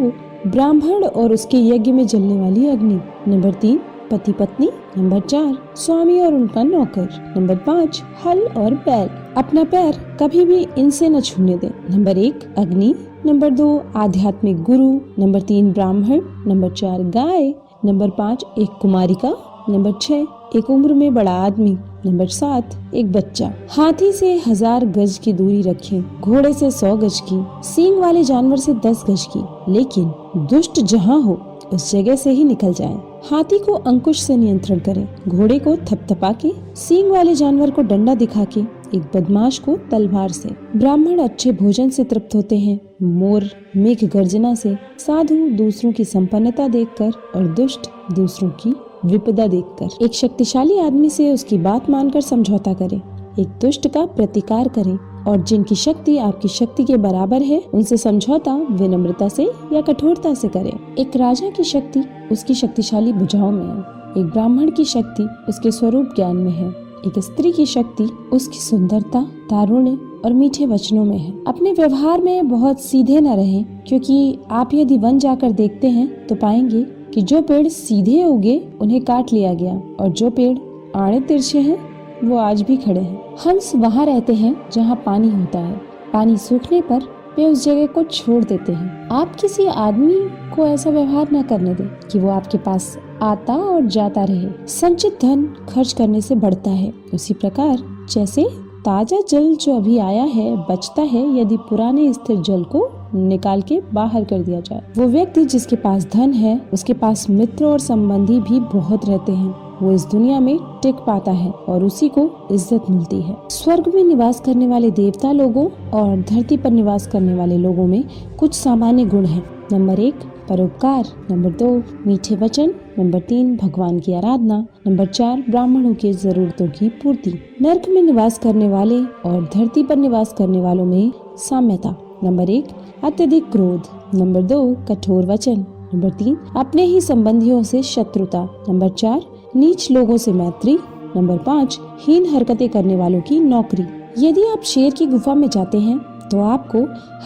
A: ब्राह्मण और उसके यज्ञ में जलने वाली अग्नि, नंबर तीन पति पत्नी नंबर चार, स्वामी और उनका नौकर, नंबर पाँच, हल और बैल। अपना पैर कभी भी इनसे न छूने दे। नंबर एक, अग्नि, नंबर दो, आध्यात्मिक गुरु, नंबर तीन, ब्राह्मण, नंबर चार, गाय, नंबर पाँच, एक कुमारिका, नंबर छह एक उम्र में बड़ा आदमी, नंबर सात, एक बच्चा। हाथी से हज़ार गज की दूरी रखें, घोड़े से सौ गज की, सींग वाले जानवर से दस गज की। लेकिन दुष्ट जहाँ हो, उस जगह से ही निकल जाए। हाथी को अंकुश से नियंत्रण करें, घोड़े को थपथपा के सींग वाले जानवर को डंडा दिखा के एक बदमाश को तलवार से। ब्राह्मण अच्छे भोजन से तृप्त होते हैं, मोर, मेघ गर्जना से। साधु दूसरों की संपन्नता देखकर और दुष्ट दूसरों की विपदा देखकर। एक शक्तिशाली आदमी से उसकी बात मानकर समझौता करें। एक दुष्ट का प्रतिकार करें और जिनकी शक्ति आपकी शक्ति के बराबर है, उनसे समझौता विनम्रता से या कठोरता से करें। एक राजा की शक्ति उसकी शक्तिशाली बुझाओं में है। एक ब्राह्मण की शक्ति उसके स्वरूप ज्ञान में है। एक स्त्री की शक्ति उसकी सुंदरता, तारुण्य और मीठे वचनों में है। अपने व्यवहार में बहुत सीधे न रहें, क्योंकि आप यदि वन जाकर देखते हैं तो पाएँगे कि जो पेड़ सीधे उगे, उन्हें काट लिया गया। और जो पेड़ आड़े तिरछे हैं, वो आज भी खड़े हैं। हंस वहाँ रहते हैं जहाँ पानी होता है। पानी सूखने पर वे उस जगह को छोड़ देते हैं। आप किसी आदमी को ऐसा व्यवहार न करने दें कि वो आपके पास आता और जाता रहे। संचित धन खर्च करने से बढ़ता है। उसी प्रकार जैसे ताज़ा जल जो अभी आया है, बचता है यदि पुराने स्थिर जल को निकाल के बाहर कर दिया जाए। वो व्यक्ति जिसके पास धन है, उसके पास मित्र और संबंधी भी बहुत रहते हैं। वो इस दुनिया में टिक पाता है और उसी को इज़्ज़त मिलती है। स्वर्ग में निवास करने वाले देवता लोगों और धरती पर निवास करने वाले लोगों में कुछ सामान्य गुण हैं। नंबर एक परोपकार, नंबर दो, मीठे वचन, नंबर तीन, भगवान की आराधना, नंबर चार, ब्राह्मणों की जरूरतों की पूर्ति। नर्क में निवास करने वाले और धरती पर निवास करने वालों में साम्यता। नंबर एक, अत्यधिक क्रोध। नंबर दो, कठोर वचन। नंबर तीन, अपने ही संबंधियों से शत्रुता। नंबर चार, नीच लोगों से मैत्री। नंबर पाँच, हीन हरकतें करने वालों की नौकरी। यदि आप शेर की गुफा में जाते हैं तो आपको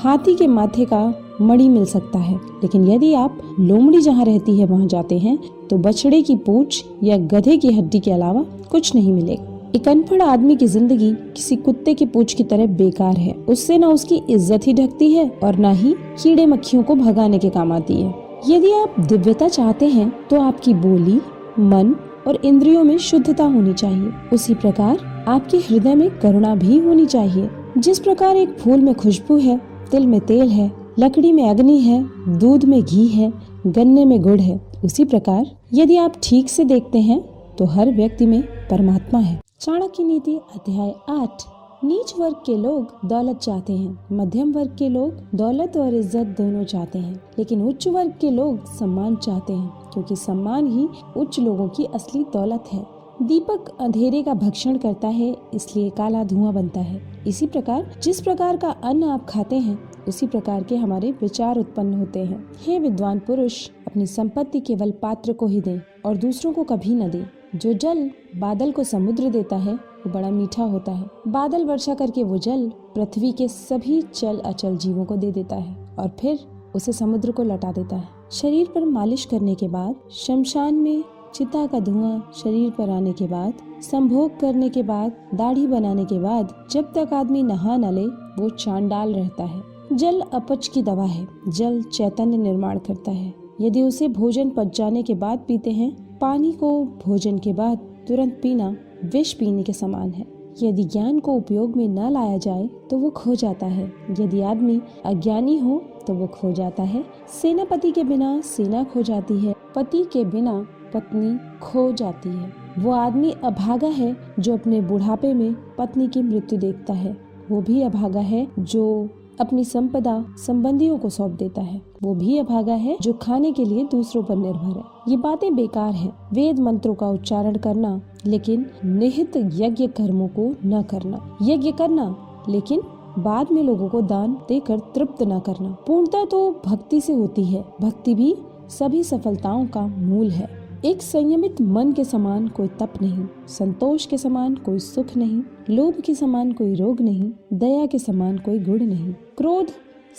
A: हाथी के माथे का मड़ी मिल सकता है। लेकिन यदि आप लोमड़ी जहाँ रहती है, वहाँ जाते हैं तो बछड़े की पूछ या गधे की हड्डी के अलावा कुछ नहीं मिलेगा। एक अनपढ़ आदमी की ज़िंदगी किसी कुत्ते की पूछ की तरह बेकार है। उससे न उसकी इज़्ज़त ही ढकती है और न ही कीड़े मक्खियों को भगाने के काम आती है। यदि आप दिव्यता चाहते हैं तो आपकी बोली, मन और इंद्रियों में शुद्धता होनी चाहिए। उसी प्रकार आपके हृदय में करुणा भी होनी चाहिए। जिस प्रकार एक फूल में खुशबू है, तिल में तेल है लकड़ी में अग्नि है, दूध में घी है, गन्ने में गुड़ है। उसी प्रकार, यदि आप ठीक से देखते हैं तो हर व्यक्ति में परमात्मा है। चाणक्य नीति, अध्याय आठ। नीच वर्ग के लोग दौलत चाहते हैं, मध्यम वर्ग के लोग दौलत और इज़्ज़त दोनों चाहते हैं। लेकिन उच्च वर्ग के लोग सम्मान चाहते हैं, क्योंकि सम्मान ही उच्च लोगों की असली दौलत है। दीपक अंधेरे का भक्षण करता है, इसलिए काला धुआँ बनता है। इसी प्रकार, जिस प्रकार का अन्न आप खाते हैं उसी प्रकार के हमारे विचार उत्पन्न होते हैं। हे विद्वान पुरुष, अपनी संपत्ति केवल पात्र को ही दे और दूसरों को कभी न दे। जो जल बादल को समुद्र देता है, वो बड़ा मीठा होता है। बादल वर्षा करके वो जल पृथ्वी के सभी चल अचल जीवों को दे देता है और फिर उसे समुद्र को लौटा देता है। शरीर पर मालिश करने के बाद, शमशान में चिता का धुआँ शरीर पर आने के बाद, संभोग करने के बाद, दाढ़ी बनाने के बाद, जब तक आदमी नहा न ले, वो चांडाल रहता है। जल अपच की दवा है। जल चैतन्य निर्माण करता है। यदि उसे भोजन पच जाने के बाद पीते हैं, पानी को भोजन के बाद तुरंत पीना विष पीने के समान है। यदि ज्ञान को उपयोग में न लाया जाए तो वो खो जाता है। यदि आदमी अज्ञानी हो तो वो खो जाता है। सेनापति के बिना सेना खो जाती है। पति के बिना पत्नी खो जाती है। वो आदमी अभागा है, जो अपने बुढ़ापे में पत्नी की मृत्यु देखता है। वो भी अभागा है, जो अपनी संपदा संबंधियों को सौंप देता है। वो भी अभागा है जो खाने के लिए दूसरों पर निर्भर है। ये बातें बेकार है। वेद मंत्रों का उच्चारण करना, लेकिन निहित यज्ञ कर्मों को न करना। यज्ञ करना, लेकिन बाद में लोगों को दान देकर तृप्त न करना। पूर्णता तो भक्ति से होती है। भक्ति भी सभी सफलताओं का मूल है। एक संयमित मन के समान कोई तप नहीं, संतोष के समान कोई सुख नहीं, लोभ के समान कोई रोग नहीं, दया के समान कोई गुण नहीं। क्रोध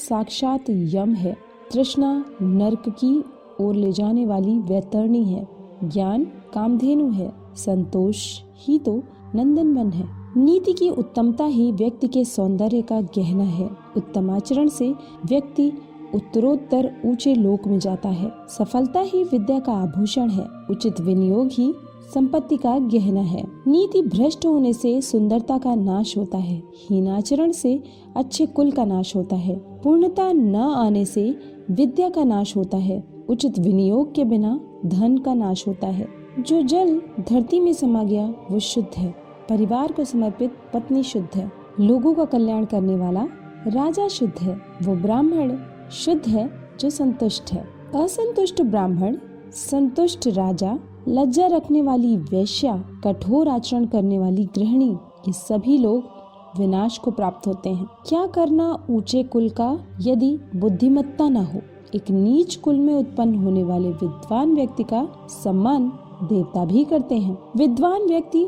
A: साक्षात यम है। तृष्णा नरक की ओर ले जाने वाली वैतरणी है। ज्ञान कामधेनु है। संतोष ही तो नंदन वन है। नीति की उत्तमता ही व्यक्ति के सौंदर्य का गहना है। उत्तम आचरण से व्यक्ति उत्तरोत्तर ऊँचे लोक में जाता है। सफलता ही विद्या का आभूषण है। उचित विनियोग ही संपत्ति का गहना है। नीति भ्रष्ट होने से सुंदरता का नाश होता है। हीनाचरण से अच्छे कुल का नाश होता है। पूर्णता न आने से विद्या का नाश होता है। उचित विनियोग के बिना धन का नाश होता है। जो जल धरती में समा गया, वो शुद्ध है। परिवार को समर्पित, पत्नी शुद्ध है। लोगों का कल्याण करने वाला राजा शुद्ध है। वो ब्राह्मण शुद्ध है, जो संतुष्ट है। असंतुष्ट ब्राह्मण, संतुष्ट राजा, लज्जा रखने वाली वैश्या, कठोर आचरण करने वाली गृहिणी, ये सभी लोग विनाश को प्राप्त होते हैं। क्या करना ऊँचे कुल का यदि बुद्धिमत्ता न हो? एक नीच कुल में उत्पन्न होने वाले विद्वान व्यक्ति का सम्मान देवता भी करते हैं। विद्वान व्यक्ति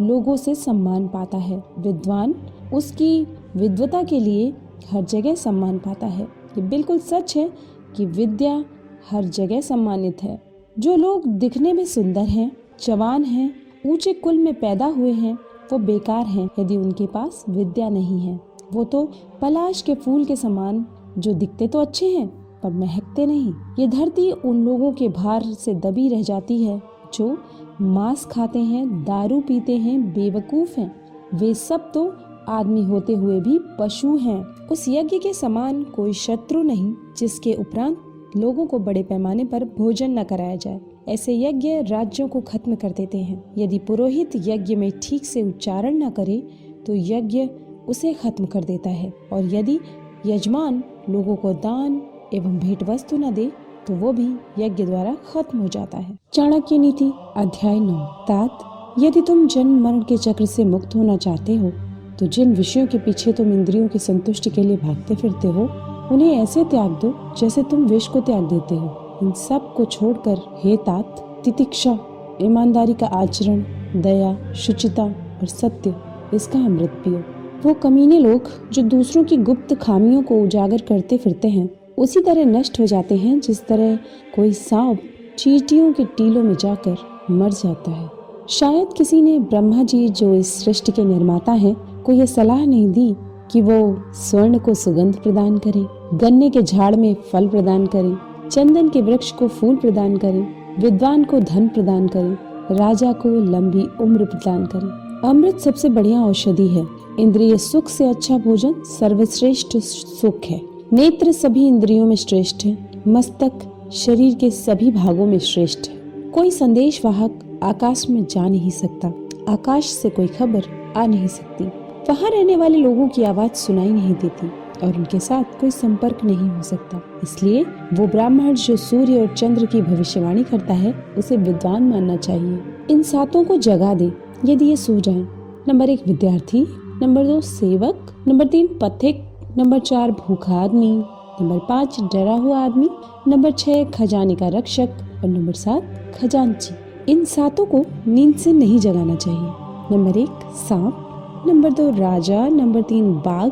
A: लोगों से सम्मान पाता है। विद्वान उसकी विद्वता के लिए हर जगह सम्मान पाता है। ये बिल्कुल सच है कि विद्या हर जगह सम्मानित है। जो लोग दिखने में सुंदर हैं, जवान हैं, ऊँचे कुल में पैदा हुए हैं, वो बेकार हैं, यदि उनके पास विद्या नहीं है। वो तो पलाश के फूल के समान, जो दिखते तो अच्छे हैं, पर महकते नहीं। ये धरती उन लोगों के भार से दबी रह जाती है, जो मांस खाते हैं, दारू पीते हैं, बेवकूफ़ हैं। वे सब तो आदमी होते हुए भी पशु हैं। उस यज्ञ के समान कोई शत्रु नहीं, जिसके उपरांत लोगों को बड़े पैमाने पर भोजन न कराया जाए। ऐसे यज्ञ राज्यों को खत्म कर देते हैं। यदि पुरोहित यज्ञ में ठीक से उच्चारण न करे तो यज्ञ उसे खत्म कर देता है। और यदि यजमान लोगों को दान एवं भेंट वस्तु न दे तो वो भी यज्ञ द्वारा खत्म हो जाता है। चाणक्य नीति अध्याय नौ। तात, यदि तुम जन्म मरण के चक्र से मुक्त होना चाहते हो तो जिन विषयों के पीछे तुम इंद्रियों की संतुष्टि के लिए भागते फिरते हो। उन्हें ऐसे त्याग दो, जैसे तुम विष को त्याग देते हो। इन सबको छोड़कर, हे तात, तितिक्षा, ईमानदारी का आचरण, दया, शुचिता और सत्य, इसका अमृत पियो। वो कमीने लोग, जो दूसरों की गुप्त खामियों को उजागर करते फिरते हैं, उसी तरह नष्ट हो जाते हैं, जिस तरह कोई सांप चीटियों के टीलों में जाकर मर जाता है। शायद किसी ने ब्रह्मा जी जो इस सृष्टि के निर्माता हैं को यह सलाह नहीं दी कि वो स्वर्ण को सुगंध प्रदान करे, गन्ने के झाड़ में फल प्रदान करे, चंदन के वृक्ष को फूल प्रदान करे, विद्वान को धन प्रदान करे, राजा को लंबी उम्र प्रदान करे। अमृत सबसे बढ़िया औषधि है। इंद्रिय सुख से अच्छा भोजन सर्वश्रेष्ठ सुख है। नेत्र सभी इंद्रियों में श्रेष्ठ है। मस्तक शरीर के सभी भागों में श्रेष्ठ है। कोई संदेश वाहक आकाश में जा नहीं सकता। आकाश से कोई खबर आ नहीं सकती। वहाँ रहने वाले लोगों की आवाज़ सुनाई नहीं देती और उनके साथ कोई संपर्क नहीं हो सकता। इसलिए वो ब्राह्मण जो सूर्य और चंद्र की भविष्यवाणी करता है, उसे विद्वान मानना चाहिए। इन सातों को जगा दे, यदि ये सो जाए। नंबर एक, विद्यार्थी। नंबर दो, सेवक। नंबर तीन, पथिक। नंबर चार, भूखा आदमी। नंबर पाँच, डरा हुआ आदमी। नंबर छह खजाने का रक्षक। और नंबर सात, खजांची। इन सातों को नींद से नहीं जगाना चाहिए। नंबर एक, सांप। नंबर दो राजा, नंबर तीन बाघ,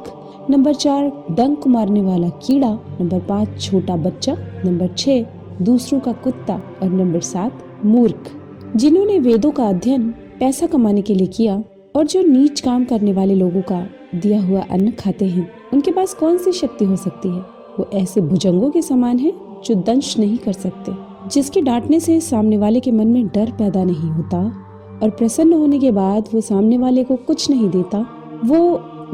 A: नंबर चार डंक मारने वाला कीड़ा, नंबर पाँच छोटा बच्चा, नंबर छह दूसरों का कुत्ता और नंबर सात मूर्ख। जिन्होंने वेदों का अध्ययन, पैसा कमाने के लिए किया और जो नीच काम करने वाले लोगों का दिया हुआ अन्न खाते हैं, उनके पास कौन सी शक्ति हो सकती है? वो ऐसे भुजंगों के समान है जो दंश नहीं कर सकते, जिसके डांटने से सामने वाले के मन में डर पैदा नहीं होता। और प्रसन्न होने के बाद वो सामने वाले को कुछ नहीं देता। वो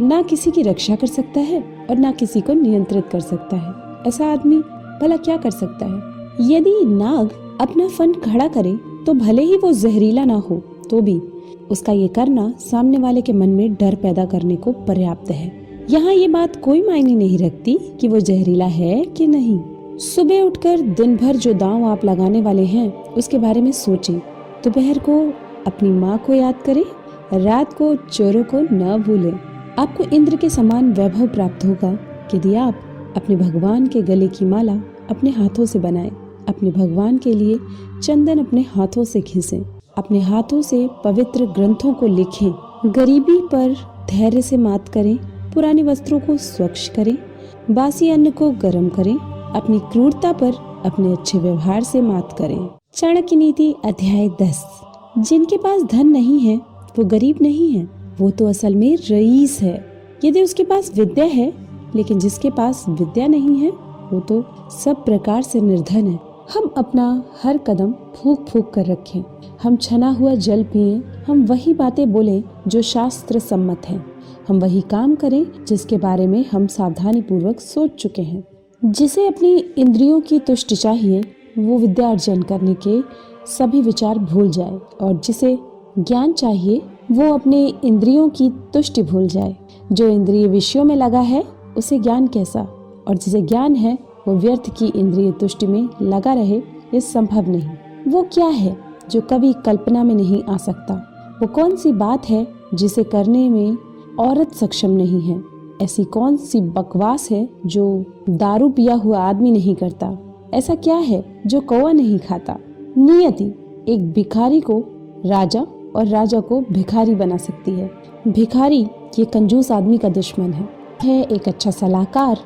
A: ना किसी की रक्षा कर सकता है और ना किसी को नियंत्रित कर सकता है। ऐसा आदमी भला क्या कर सकता है? यदि नाग अपना फन खड़ा करे तो भले ही वो जहरीला ना हो तो भी उसका ये करना सामने वाले के मन में डर पैदा करने को पर्याप्त है। यहाँ ये बात कोई मायने नहीं रखती कि वो जहरीला है कि नहीं। सुबह उठकर दिन भर जो दांव आप लगाने वाले हैं, उसके बारे में सोचें। दोपहर को अपनी माँ को याद करें, रात को चोरों को न भूलें। आपको इंद्र के समान वैभव प्राप्त होगा यदि आप अपने भगवान के गले की माला अपने हाथों से बनाएँ, अपने भगवान के लिए चंदन अपने हाथों से घिसें अपने हाथों से पवित्र ग्रंथों को लिखें, गरीबी पर धैर्य से मात करें, पुराने वस्त्रों को स्वच्छ करें, बासी अन्न को गर्म करें, अपनी क्रूरता पर अपने अच्छे व्यवहार से मात करें। चाणक्य नीति अध्याय दस। जिनके पास धन नहीं है, वो गरीब नहीं है। वो तो असल में रईस है। यदि उसके पास विद्या है, लेकिन जिसके पास विद्या नहीं है, वो तो सब प्रकार से निर्धन है। हम अपना हर कदम फूक फूक कर रखें। हम छना हुआ जल पिए। हम वही बातें बोले जो शास्त्र सम्मत है। हम वही काम करें जिसके बारे में हम सावधानी पूर्वक सोच चुके हैं। जिसे अपनी इंद्रियों की तुष्टि चाहिए, वो विद्या अर्जन करने के सभी विचार भूल जाए और जिसे ज्ञान चाहिए, वो अपने इंद्रियों की तुष्टि भूल जाए। जो इंद्रिय विषयों में लगा है, उसे ज्ञान कैसा? और जिसे ज्ञान है, वो व्यर्थ की इंद्रिय तुष्टि में लगा रहे, ये संभव नहीं। वो क्या है, जो कभी कल्पना में नहीं आ सकता? वो कौन सी बात है, जिसे करने में औरत सक्षम नहीं है? ऐसी कौन सी बकवास है, जो दारू पिया हुआ आदमी नहीं करता? ऐसा क्या है, जो कौवा नहीं खाता? नियति एक भिखारी को राजा और राजा को भिखारी बना सकती है। भिखारी ये कंजूस आदमी का दुश्मन है। है एक अच्छा सलाहकार,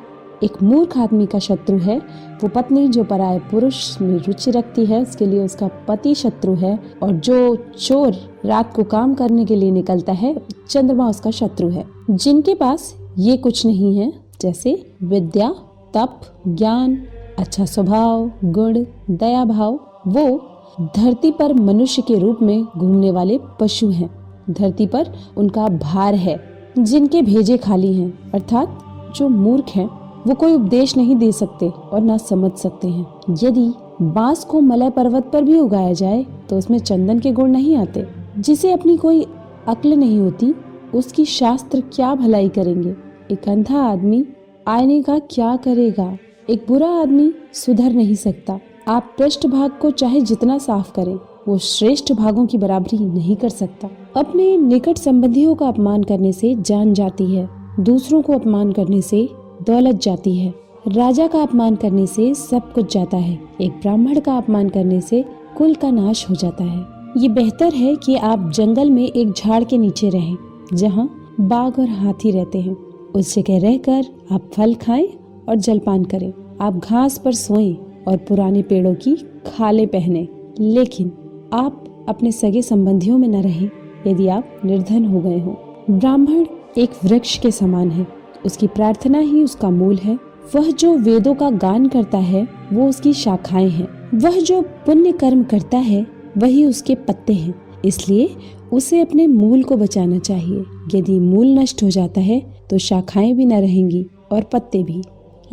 A: एक मूर्ख आदमी का शत्रु है। वो पत्नी जो पराये पुरुष में रुचि रखती है, उसके लिए उसका पति शत्रु है और जो चोर रात को काम करने के लिए निकलता है, चंद्रमा उसका शत्रु है। जिनके पास ये कुछ नहीं है, जैसे विद्या, तप, ज्ञान अच्छा स्वभाव, गुण, दया भाव वो धरती पर मनुष्य के रूप में घूमने वाले पशु हैं। धरती पर उनका भार है, जिनके भेजे खाली हैं, अर्थात जो मूर्ख हैं, वो कोई उपदेश नहीं दे सकते और ना समझ सकते हैं। यदि बाँस को मलय पर्वत पर भी उगाया जाए तो उसमें चंदन के गुण नहीं आते। जिसे अपनी कोई अक्ल नहीं होती, उसकी शास्त्र क्या भलाई करेंगे? एक अंधा आदमी आईने का क्या करेगा? एक बुरा आदमी सुधर नहीं सकता। आप पृष्ठ भाग को चाहे जितना साफ़ करें, वो श्रेष्ठ भागों की बराबरी नहीं कर सकता। अपने निकट संबंधियों का अपमान करने से जान जाती है, दूसरों को अपमान करने से दौलत जाती है। राजा का अपमान करने से सब कुछ जाता है, एक ब्राह्मण का अपमान करने से कुल का नाश हो जाता है। ये बेहतर है कि आप जंगल में एक झाड़ के नीचे रहें, जहाँ बाघ और हाथी रहते हैं। उस जगह रहकर आप फल खाएँ और जलपान करें। आप घास पर सोएँ और पुराने पेड़ों की खाले पहने। लेकिन आप अपने सगे संबंधियों में न रहें, यदि आप निर्धन हो गए हो। ब्राह्मण एक वृक्ष के समान है। उसकी प्रार्थना ही उसका मूल है। वह जो वेदों का गान करता है, वो उसकी शाखाएँ हैं। वह जो पुण्य कर्म करता है, वही उसके पत्ते हैं। इसलिए उसे अपने मूल को बचाना चाहिए। यदि मूल नष्ट हो जाता है तो शाखाएँ भी न रहेंगी और पत्ते भी।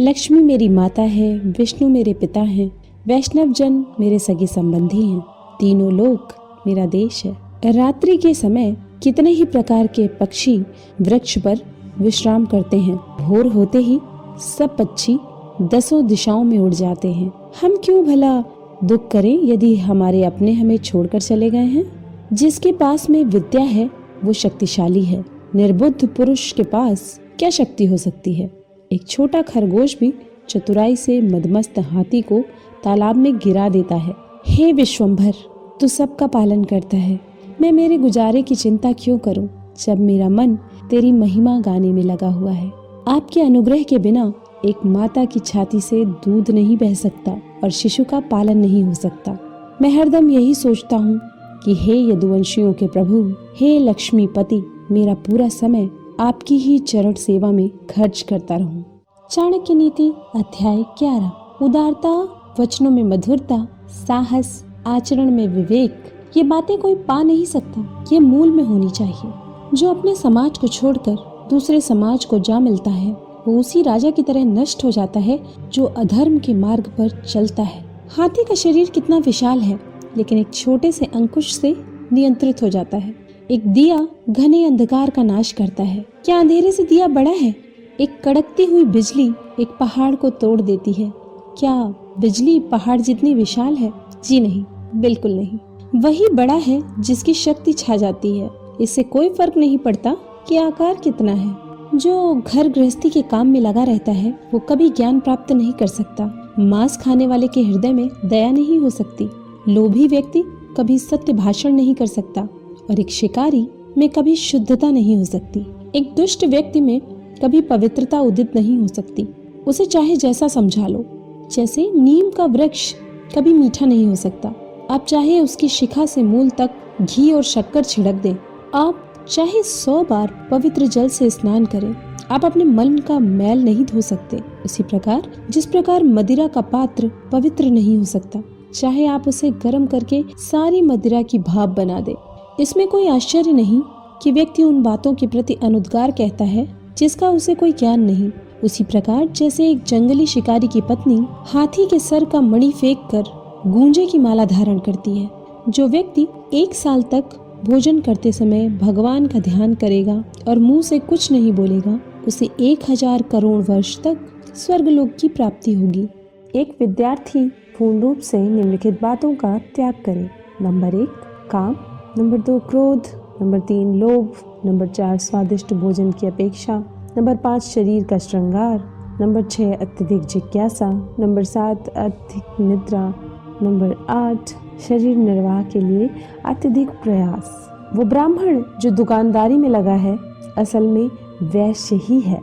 A: लक्ष्मी मेरी माता है, विष्णु मेरे पिता हैं, वैष्णव जन मेरे सगे संबंधी हैं, तीनों लोग मेरा देश है। रात्रि के समय कितने ही प्रकार के पक्षी वृक्ष पर विश्राम करते हैं। भोर होते ही सब पक्षी दसों दिशाओं में उड़ जाते हैं। हम क्यों भला दुख करें यदि हमारे अपने हमें छोड़कर चले गए हैं? जिसके पास में विद्या है, वो शक्तिशाली है। निर्बुद्ध पुरुष के पास क्या शक्ति हो सकती है? एक छोटा खरगोश भी चतुराई से मदमस्त हाथी को तालाब में गिरा देता है। हे विश्वम्भर तू सबका पालन करता है। मैं मेरे गुजारे की चिंता क्यों करूँ, जब मेरा मन तेरी महिमा गाने में लगा हुआ है? आपके अनुग्रह के बिना एक माता की छाती से दूध नहीं बह सकता और शिशु का पालन नहीं हो सकता। मैं हरदम यही सोचता हूँ कि हे यदुवंशियों के प्रभु, हे लक्ष्मीपति, मेरा पूरा समय आपकी ही चरण सेवा में खर्च करता रहूँ। चाणक्य नीति, अध्याय ग्यारह। उदारता, वचनों में मधुरता, साहस, आचरण में विवेक, ये बातें कोई पा नहीं सकता। ये मूल में होनी चाहिए। जो अपने समाज को छोड़कर दूसरे समाज को जा मिलता है, वो उसी राजा की तरह नष्ट हो जाता है, जो अधर्म के मार्ग पर चलता है। हाथी का शरीर कितना विशाल है, लेकिन एक छोटे से अंकुश से नियंत्रित हो जाता है। एक दिया घने अंधकार का नाश करता है। क्या अंधेरे से दिया बड़ा है? एक कड़कती हुई बिजली एक पहाड़ को तोड़ देती है। क्या बिजली पहाड़ जितनी विशाल है? जी नहीं, बिल्कुल नहीं। वही बड़ा है जिसकी शक्ति छा जाती है। इससे कोई फ़र्क नहीं पड़ता कि आकार कितना है। जो घर गृहस्थी के काम में लगा रहता है, वो कभी ज्ञान प्राप्त नहीं कर सकता। मांस खाने वाले के हृदय में दया नहीं हो सकती। लोभी व्यक्ति कभी सत्य भाषण नहीं कर सकता। और एक शिकारी में कभी शुद्धता नहीं हो सकती। एक दुष्ट व्यक्ति में कभी पवित्रता उदित नहीं हो सकती। उसे चाहे जैसा समझा लो, जैसे नीम का वृक्ष कभी मीठा नहीं हो सकता। आप चाहे उसकी शिखा से मूल तक घी और शक्कर छिड़क दें। आप चाहे सौ बार पवित्र जल से स्नान करें। आप अपने मन का मैल नहीं धो सकते। उसी प्रकार, जिस प्रकार मदिरा का पात्र पवित्र नहीं हो सकता, चाहे आप उसे गर्म करके सारी मदिरा की भाप बना दे। इसमें कोई आश्चर्य नहीं कि व्यक्ति उन बातों के प्रति अनुद्गार कहता है, जिसका उसे कोई ज्ञान नहीं। उसी प्रकार जैसे एक जंगली शिकारी की पत्नी हाथी के सर का मणि फेंक कर गूंजे की माला धारण करती है, जो व्यक्ति एक साल तक भोजन करते समय भगवान का ध्यान करेगा और मुँह से कुछ नहीं बोलेगा, उसे एक हज़ार करोड़ वर्ष तक स्वर्ग लोक की प्राप्ति होगी। एक विद्यार्थी पूर्ण रूप से निम्नलिखित बातों का त्याग करे। नंबर एक, काम। नंबर दो, क्रोध. नंबर तीन, लोभ. नंबर चार, स्वादिष्ट भोजन की अपेक्षा. नंबर पाँच, शरीर का श्रृंगार. नंबर छः, अत्यधिक जिज्ञासा. नंबर सात, अधिक निद्रा. नंबर आठ, शरीर निर्वाह के लिए अत्यधिक प्रयास. वो ब्राह्मण जो दुकानदारी में लगा है, असल में वैश्य ही है.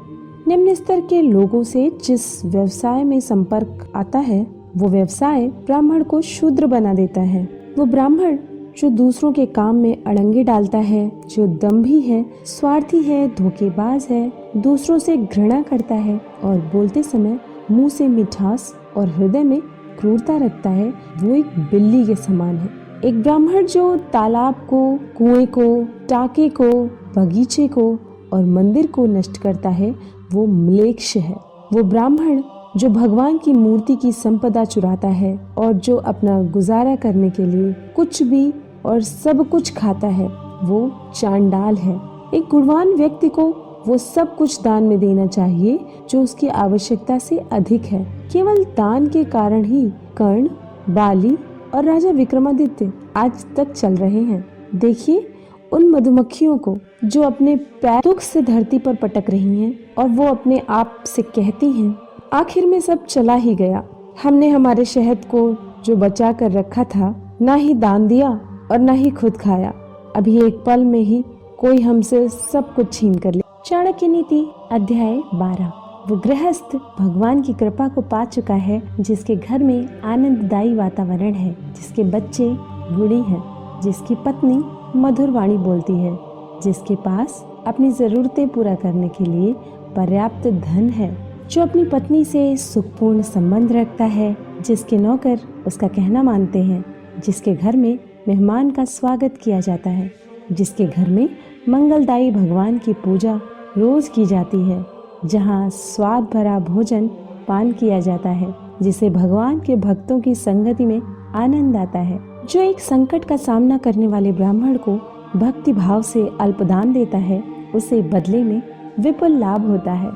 A: निम्न स्तर के लोगों से जिस व्यवसाय में संपर्क आता है, वो व्यवसाय ब्राह्मण को शूद्र बना देता है. वो ब्राह्मण जो दूसरों के काम में अड़ंगे डालता है, जो दम्भी है, स्वार्थी है, धोखेबाज है, दूसरों से घृणा करता है और बोलते समय मुँह से मिठास और हृदय में क्रूरता रखता है, वो एक बिल्ली के समान है। एक ब्राह्मण जो तालाब को, कुएँ को, टाके को, बगीचे को और मंदिर को नष्ट करता है, वो मलेक्ष है। वो ब्राह्मण जो भगवान की मूर्ति की संपदा चुराता है और जो अपना गुजारा करने के लिए कुछ भी और सब कुछ खाता है। वो चांडाल है। एक गुणवान व्यक्ति को वो सब कुछ दान में देना चाहिए, जो उसकी आवश्यकता से अधिक है। केवल दान के कारण ही कर्ण, बाली और राजा विक्रमादित्य आज तक चल रहे हैं। देखिए उन मधुमक्खियों को, जो अपने पैर दुख से धरती पर पटक रही हैं और वो अपने आप से कहती हैं, आखिर में सब चला ही गया। हमने हमारे शहद को जो बचा कर रखा था, ना ही दान दिया और न ही खुद खाया। अभी एक पल में ही कोई हमसे सब कुछ छीन कर ले। चाणक्य नीति अध्याय बारह। वो गृहस्थ भगवान की कृपा को पा चुका है, जिसके घर में आनंददायी वातावरण है, जिसके बच्चे बूढ़ी हैं, जिसकी पत्नी मधुर वाणी बोलती है, जिसके पास अपनी जरूरतें पूरा करने के लिए पर्याप्त धन है। जो अपनी पत्नी से सुखपूर्ण संबंध रखता है, जिसके नौकर उसका कहना मानते हैं, जिसके घर में मेहमान का स्वागत किया जाता है, जिसके घर में मंगलदायी भगवान की पूजा रोज की जाती है, जहाँ स्वाद भरा भोजन पान किया जाता है, जिसे भगवान के भक्तों की संगति में आनंद आता है। जो एक संकट का सामना करने वाले ब्राह्मण को भक्ति भाव से अल्पदान देता है, उसे बदले में विपुल लाभ होता है।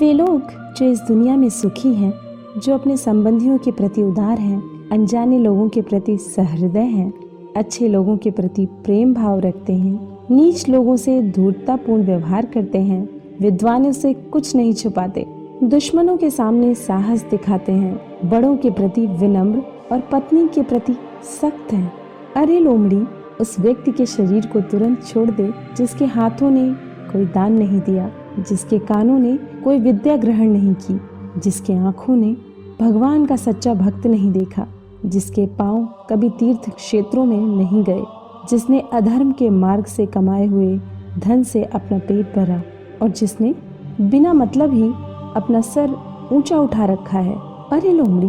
A: वे लोग जो इस दुनिया में सुखी हैं, जो अपने संबंधियों के प्रति उदार हैं, अनजाने लोगों के प्रति सहृदय हैं अच्छे लोगों के प्रति प्रेम भाव रखते हैं, नीच लोगों से धूर्तापूर्ण व्यवहार करते हैं, विद्वानों से कुछ नहीं छुपाते। दुश्मनों के सामने साहस दिखाते हैं, बड़ों के प्रति विनम्र और पत्नी के प्रति सख्त हैं। अरे लोमड़ी, उस व्यक्ति के शरीर को तुरंत छोड़ दे, जिसके हाथों ने कोई दान नहीं दिया, जिसके कानों ने कोई विद्या ग्रहण नहीं की, जिसके आँखों ने भगवान का सच्चा भक्त नहीं देखा। जिसके पाँव कभी तीर्थ क्षेत्रों में नहीं गए, जिसने अधर्म के मार्ग से कमाए हुए धन से अपना पेट भरा और जिसने बिना मतलब ही अपना सर ऊँचा उठा रखा है। अरे लोमड़ी,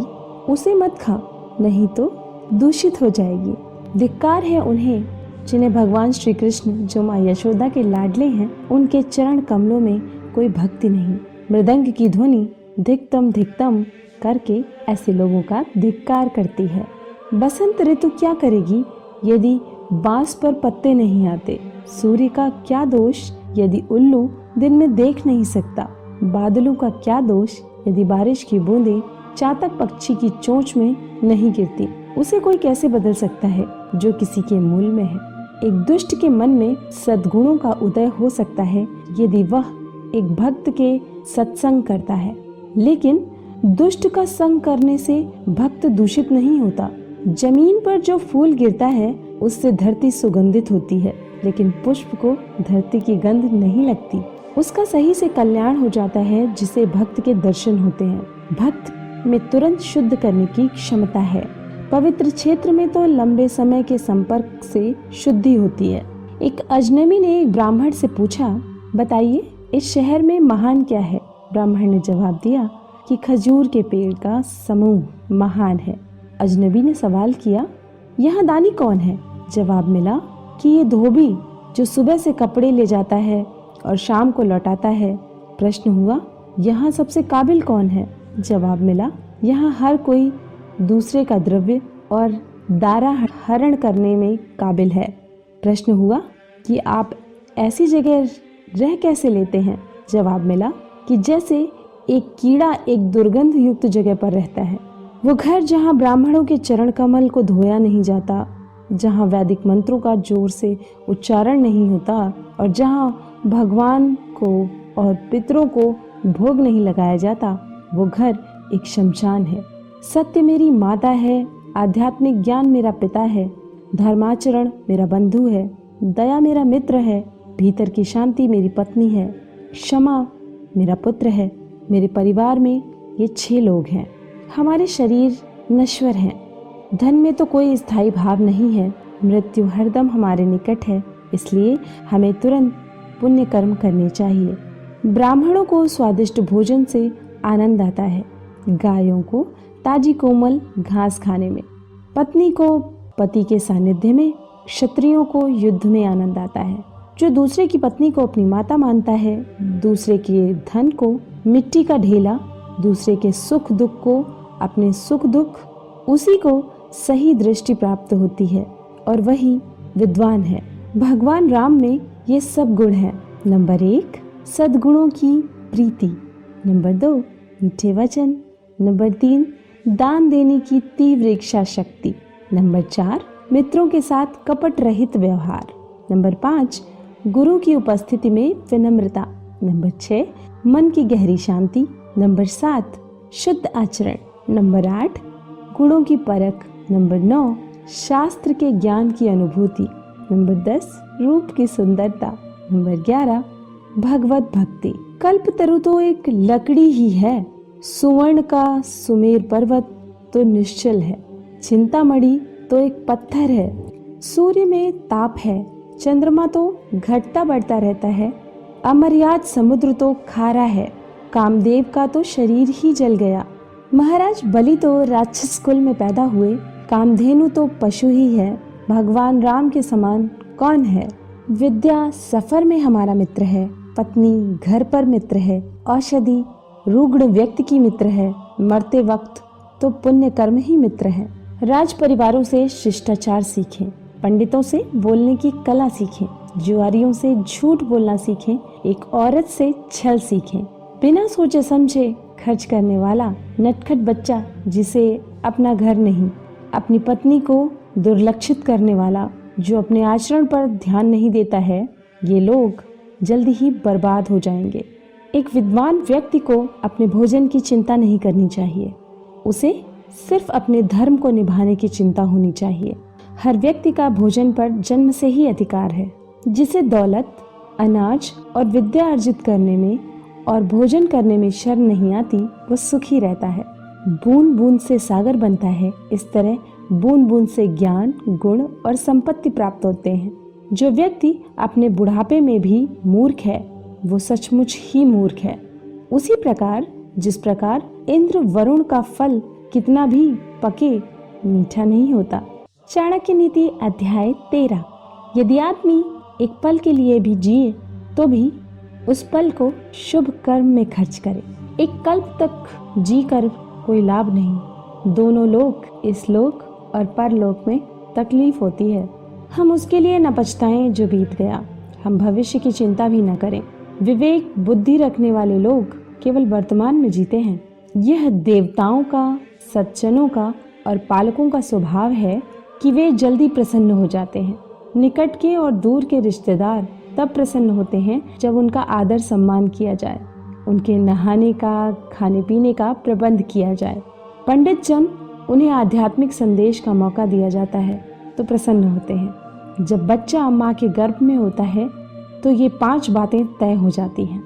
A: उसे मत खा, नहीं तो दूषित हो जाएगी। धिक्कार है उन्हें जिन्हें भगवान श्री कृष्ण जो माँ यशोदा के लाडले हैं, उनके चरण कमलों में कोई भक्ति नहीं। मृदंग की ध्वनि धिकतम धिकतम करके ऐसे लोगों का धिक्कार करती है। बसंत ऋतु क्या करेगी? यदि बाँस पर पत्ते नहीं आते, सूर्य का क्या दोष? यदि उल्लू दिन में देख नहीं सकता, बादलों का क्या दोष? यदि बारिश की बूंदें चातक पक्षी की चोंच में नहीं गिरती, उसे कोई कैसे बदल सकता है, जो किसी के मूल में है? एक दुष्ट के मन में सद्गुणों का उदय हो सकता है, यदि वह एक भक्त के सत्संग करता है। लेकिन दुष्ट का संग करने से भक्त दूषित नहीं होता। ज़मीन पर जो फूल गिरता है, उससे धरती सुगंधित होती है, लेकिन पुष्प को धरती की गंध नहीं लगती। उसका सही से कल्याण हो जाता है, जिसे भक्त के दर्शन होते हैं। भक्त में तुरंत शुद्ध करने की क्षमता है। पवित्र क्षेत्र में तो लंबे समय के संपर्क से शुद्धि होती है। एक अजनबी ने एक ब्राह्मण से पूछा, बताइए, इस शहर में महान क्या है? ब्राह्मण ने जवाब दिया कि खजूर के पेड़ का समूह महान है। अजनबी ने सवाल किया, यहाँ दानी कौन है? जवाब मिला कि ये धोबी जो सुबह से कपड़े ले जाता है और शाम को लौटाता है। प्रश्न हुआ, यहाँ सबसे काबिल कौन है? जवाब मिला, यहाँ हर कोई दूसरे का द्रव्य और दारा हरण करने में काबिल है। प्रश्न हुआ कि आप ऐसी जगह रह कैसे लेते हैं? जवाब मिला कि जैसे एक कीड़ा एक दुर्गंध युक्त जगह पर रहता है। वो घर जहाँ ब्राह्मणों के चरण कमल को धोया नहीं जाता, जहाँ वैदिक मंत्रों का ज़ोर से उच्चारण नहीं होता और जहाँ भगवान को और पितरों को भोग नहीं लगाया जाता, वो घर एक शमशान है। सत्य मेरी माता है, आध्यात्मिक ज्ञान मेरा पिता है, धर्माचरण मेरा बंधु है, दया मेरा मित्र है, भीतर की शांति मेरी पत्नी है, क्षमा मेरा पुत्र है। मेरे परिवार में ये छह लोग हैं। हमारे शरीर नश्वर हैं। धन में तो कोई स्थायी भाव नहीं है। मृत्यु हरदम हमारे निकट है, इसलिए हमें तुरंत पुण्य कर्म करने चाहिए। ब्राह्मणों को स्वादिष्ट भोजन से आनंद आता है, गायों को ताजी कोमल घास खाने में, पत्नी को पति के सानिध्य में, क्षत्रियों को युद्ध में आनंद आता है। जो दूसरे की पत्नी को अपनी माता मानता है, दूसरे के धन को, मिट्टी का ढेला, दूसरे के सुख दुख को, अपने सुख दुख, उसी को सही दृष्टि प्राप्त होती है और वही विद्वान है। भगवान राम में ये सब गुण हैं। नंबर एक, सदगुणों की प्रीति। नंबर दो, मीठे वचन। नंबर तीन, दान देने की तीव्र इच्छा शक्ति। नंबर चार, मित्रों के साथ कपट रहित व्यवहार। नंबर पाँच गुरु की उपस्थिति में विनम्रता, नंबर छः मन की गहरी शांति, नंबर सात, शुद्ध आचरण, नंबर आठ, गुणों की परख, नंबर नौ, शास्त्र के ज्ञान की अनुभूति, नंबर दस, रूप की सुंदरता, नंबर ग्यारह, भगवत भक्ति। कल्प तरु तो एक लकड़ी ही है, सुवर्ण का सुमेर पर्वत तो निश्चल है, चिंतामणि तो एक पत्थर है, सूर्य में ताप है चंद्रमा तो घटता बढ़ता रहता है, अमर्याद समुद्र तो खारा है, कामदेव का तो शरीर ही जल गया। महाराज बलि तो राक्षस कुल में पैदा हुए, कामधेनु तो पशु ही है, भगवान राम के समान कौन है? विद्या सफ़र में हमारा मित्र है, पत्नी घर पर मित्र है, औषधि रुग्ण व्यक्ति की मित्र है, मरते वक्त तो पुण्य कर्म ही मित्र है। राज परिवारों से शिष्टाचार सीखें। पंडितों से बोलने की कला सीखें, जुआरियों से झूठ बोलना सीखें, एक औरत से छल सीखें। बिना सोचे समझे खर्च करने वाला नटखट बच्चा जिसे अपना घर नहीं, अपनी पत्नी को दुर्लक्षित करने वाला जो अपने आचरण पर ध्यान नहीं देता है, ये लोग जल्दी ही बर्बाद हो जाएँगे। एक विद्वान व्यक्ति को अपने भोजन की चिंता नहीं करनी चाहिए। उसे सिर्फ़ अपने धर्म को निभाने की चिंता होनी चाहिए। हर व्यक्ति का भोजन पर जन्म से ही अधिकार है, जिसे दौलत, अनाज और विद्या अर्जित करने में और भोजन करने में शर्म नहीं आती वो सुखी रहता है। बूंद बूंद से सागर बनता है, इस तरह बूंद बूंद से ज्ञान, गुण और संपत्ति प्राप्त होते हैं। जो व्यक्ति अपने बुढ़ापे में भी मूर्ख है, वो सचमुच ही मूर्ख है। उसी प्रकार, जिस प्रकार इंद्र वरुण का फल कितना भी पके, मीठा नहीं होता। चाणक्य नीति अध्याय तेरह। यदि आदमी एक पल के लिए भी जिए तो भी उस पल को शुभ कर्म में खर्च करे। एक कल्प तक जी कर कोई लाभ नहीं। दोनों लोग इस लोक और परलोक में तकलीफ़ होती है। हम उसके लिए न पछताएँ जो बीत गया। हम भविष्य की चिंता भी न करें। विवेक, बुद्धि रखने वाले लोग केवल वर्तमान में जीते हैं। यह देवताओं का, सज्जनों का और पालकों का स्वभाव है कि वे जल्दी प्रसन्न हो जाते हैं। निकट के और दूर के रिश्तेदार तब प्रसन्न होते हैं जब उनका आदर सम्मान किया जाए। उनके नहाने का, खाने पीने का प्रबंध किया जाए। पंडित जन उन्हें आध्यात्मिक संदेश का मौका दिया जाता है तो प्रसन्न होते हैं। जब बच्चा माँ के गर्भ में होता है तो ये पाँच बातें तय हो जाती हैं।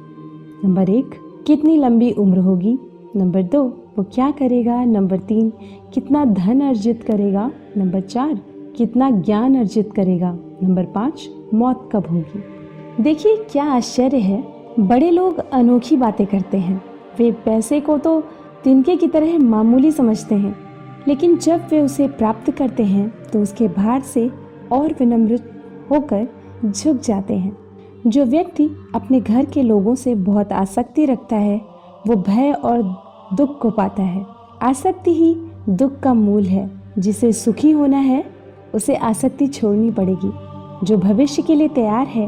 A: नंबर एक, कितनी लंबी उम्र होगी? नंबर दो, वो क्या करेगा? नंबर तीन, कितना धन अर्जित करेगा? नंबर चार, कितना ज्ञान अर्जित करेगा? नंबर पाँच, मौत कब होगी? देखिए, क्या आश्चर्य है। बड़े लोग अनोखी बातें करते हैं। वे पैसे को तो तिनके की तरह मामूली समझते हैं, लेकिन जब वे उसे प्राप्त करते हैं तो उसके भार से और विनम्र होकर झुक जाते हैं। जो व्यक्ति अपने घर के लोगों से बहुत आसक्ति रखता है, वो भय और दुख को पाता है। आसक्ति ही दुख का मूल है। जिसे सुखी होना है, उसे आसक्ति छोड़नी पड़ेगी। जो भविष्य के लिए तैयार है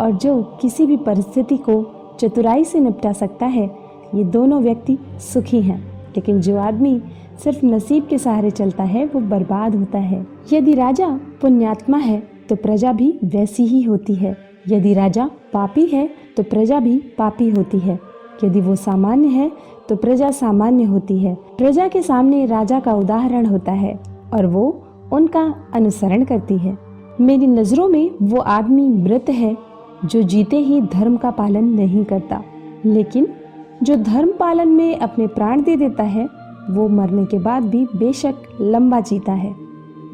A: और जो किसी भी परिस्थिति को चतुराई से निपटा सकता है, ये दोनों व्यक्ति सुखी हैं। लेकिन जो आदमी सिर्फ़ नसीब के सहारे चलता है, वो बर्बाद होता है। यदि राजा पुण्यात्मा है तो प्रजा भी वैसी ही होती है। यदि राजा पापी है तो प्रजा भी पापी होती है। यदि वो सामान्य है तो प्रजा सामान्य होती है। प्रजा के सामने राजा का उदाहरण होता है और वो उनका अनुसरण करती है। मेरी नज़रों में वो आदमी मृत है जो जीते ही धर्म का पालन नहीं करता। लेकिन जो धर्म पालन में अपने प्राण दे देता है, वो मरने के बाद भी बेशक लंबा जीता है।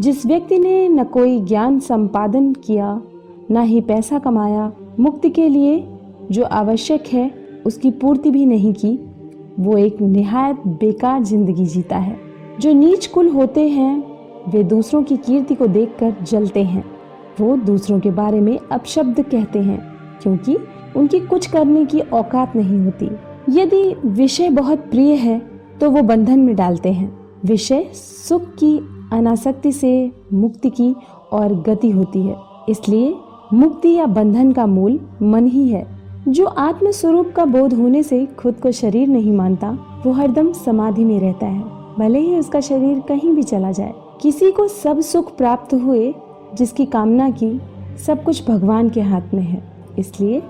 A: जिस व्यक्ति ने न कोई ज्ञान संपादन किया, न ही पैसा कमाया, मुक्ति के लिए जो आवश्यक है, उसकी पूर्ति भी नहीं की वो एक निहायत बेकार ज़िंदगी जीता है। जो नीच कुल होते हैं, वे दूसरों की कीर्ति को देखकर जलते हैं। वो दूसरों के बारे में अपशब्द कहते हैं, क्योंकि उनकी कुछ करने की औकात नहीं होती। यदि विषय बहुत प्रिय है तो वो बंधन में डालते हैं। विषय सुख की, अनासक्ति से मुक्ति की और गति होती है। इसलिए मुक्ति या बंधन का मूल मन ही है। जो आत्म स्वरूप का बोध होने से खुद को शरीर नहीं मानता, वो हरदम समाधि में रहता है। भले ही उसका शरीर कहीं भी चला जाए। किसी को सब सुख प्राप्त हुए, जिसकी कामना की, सब कुछ भगवान के हाथ में है। इसलिए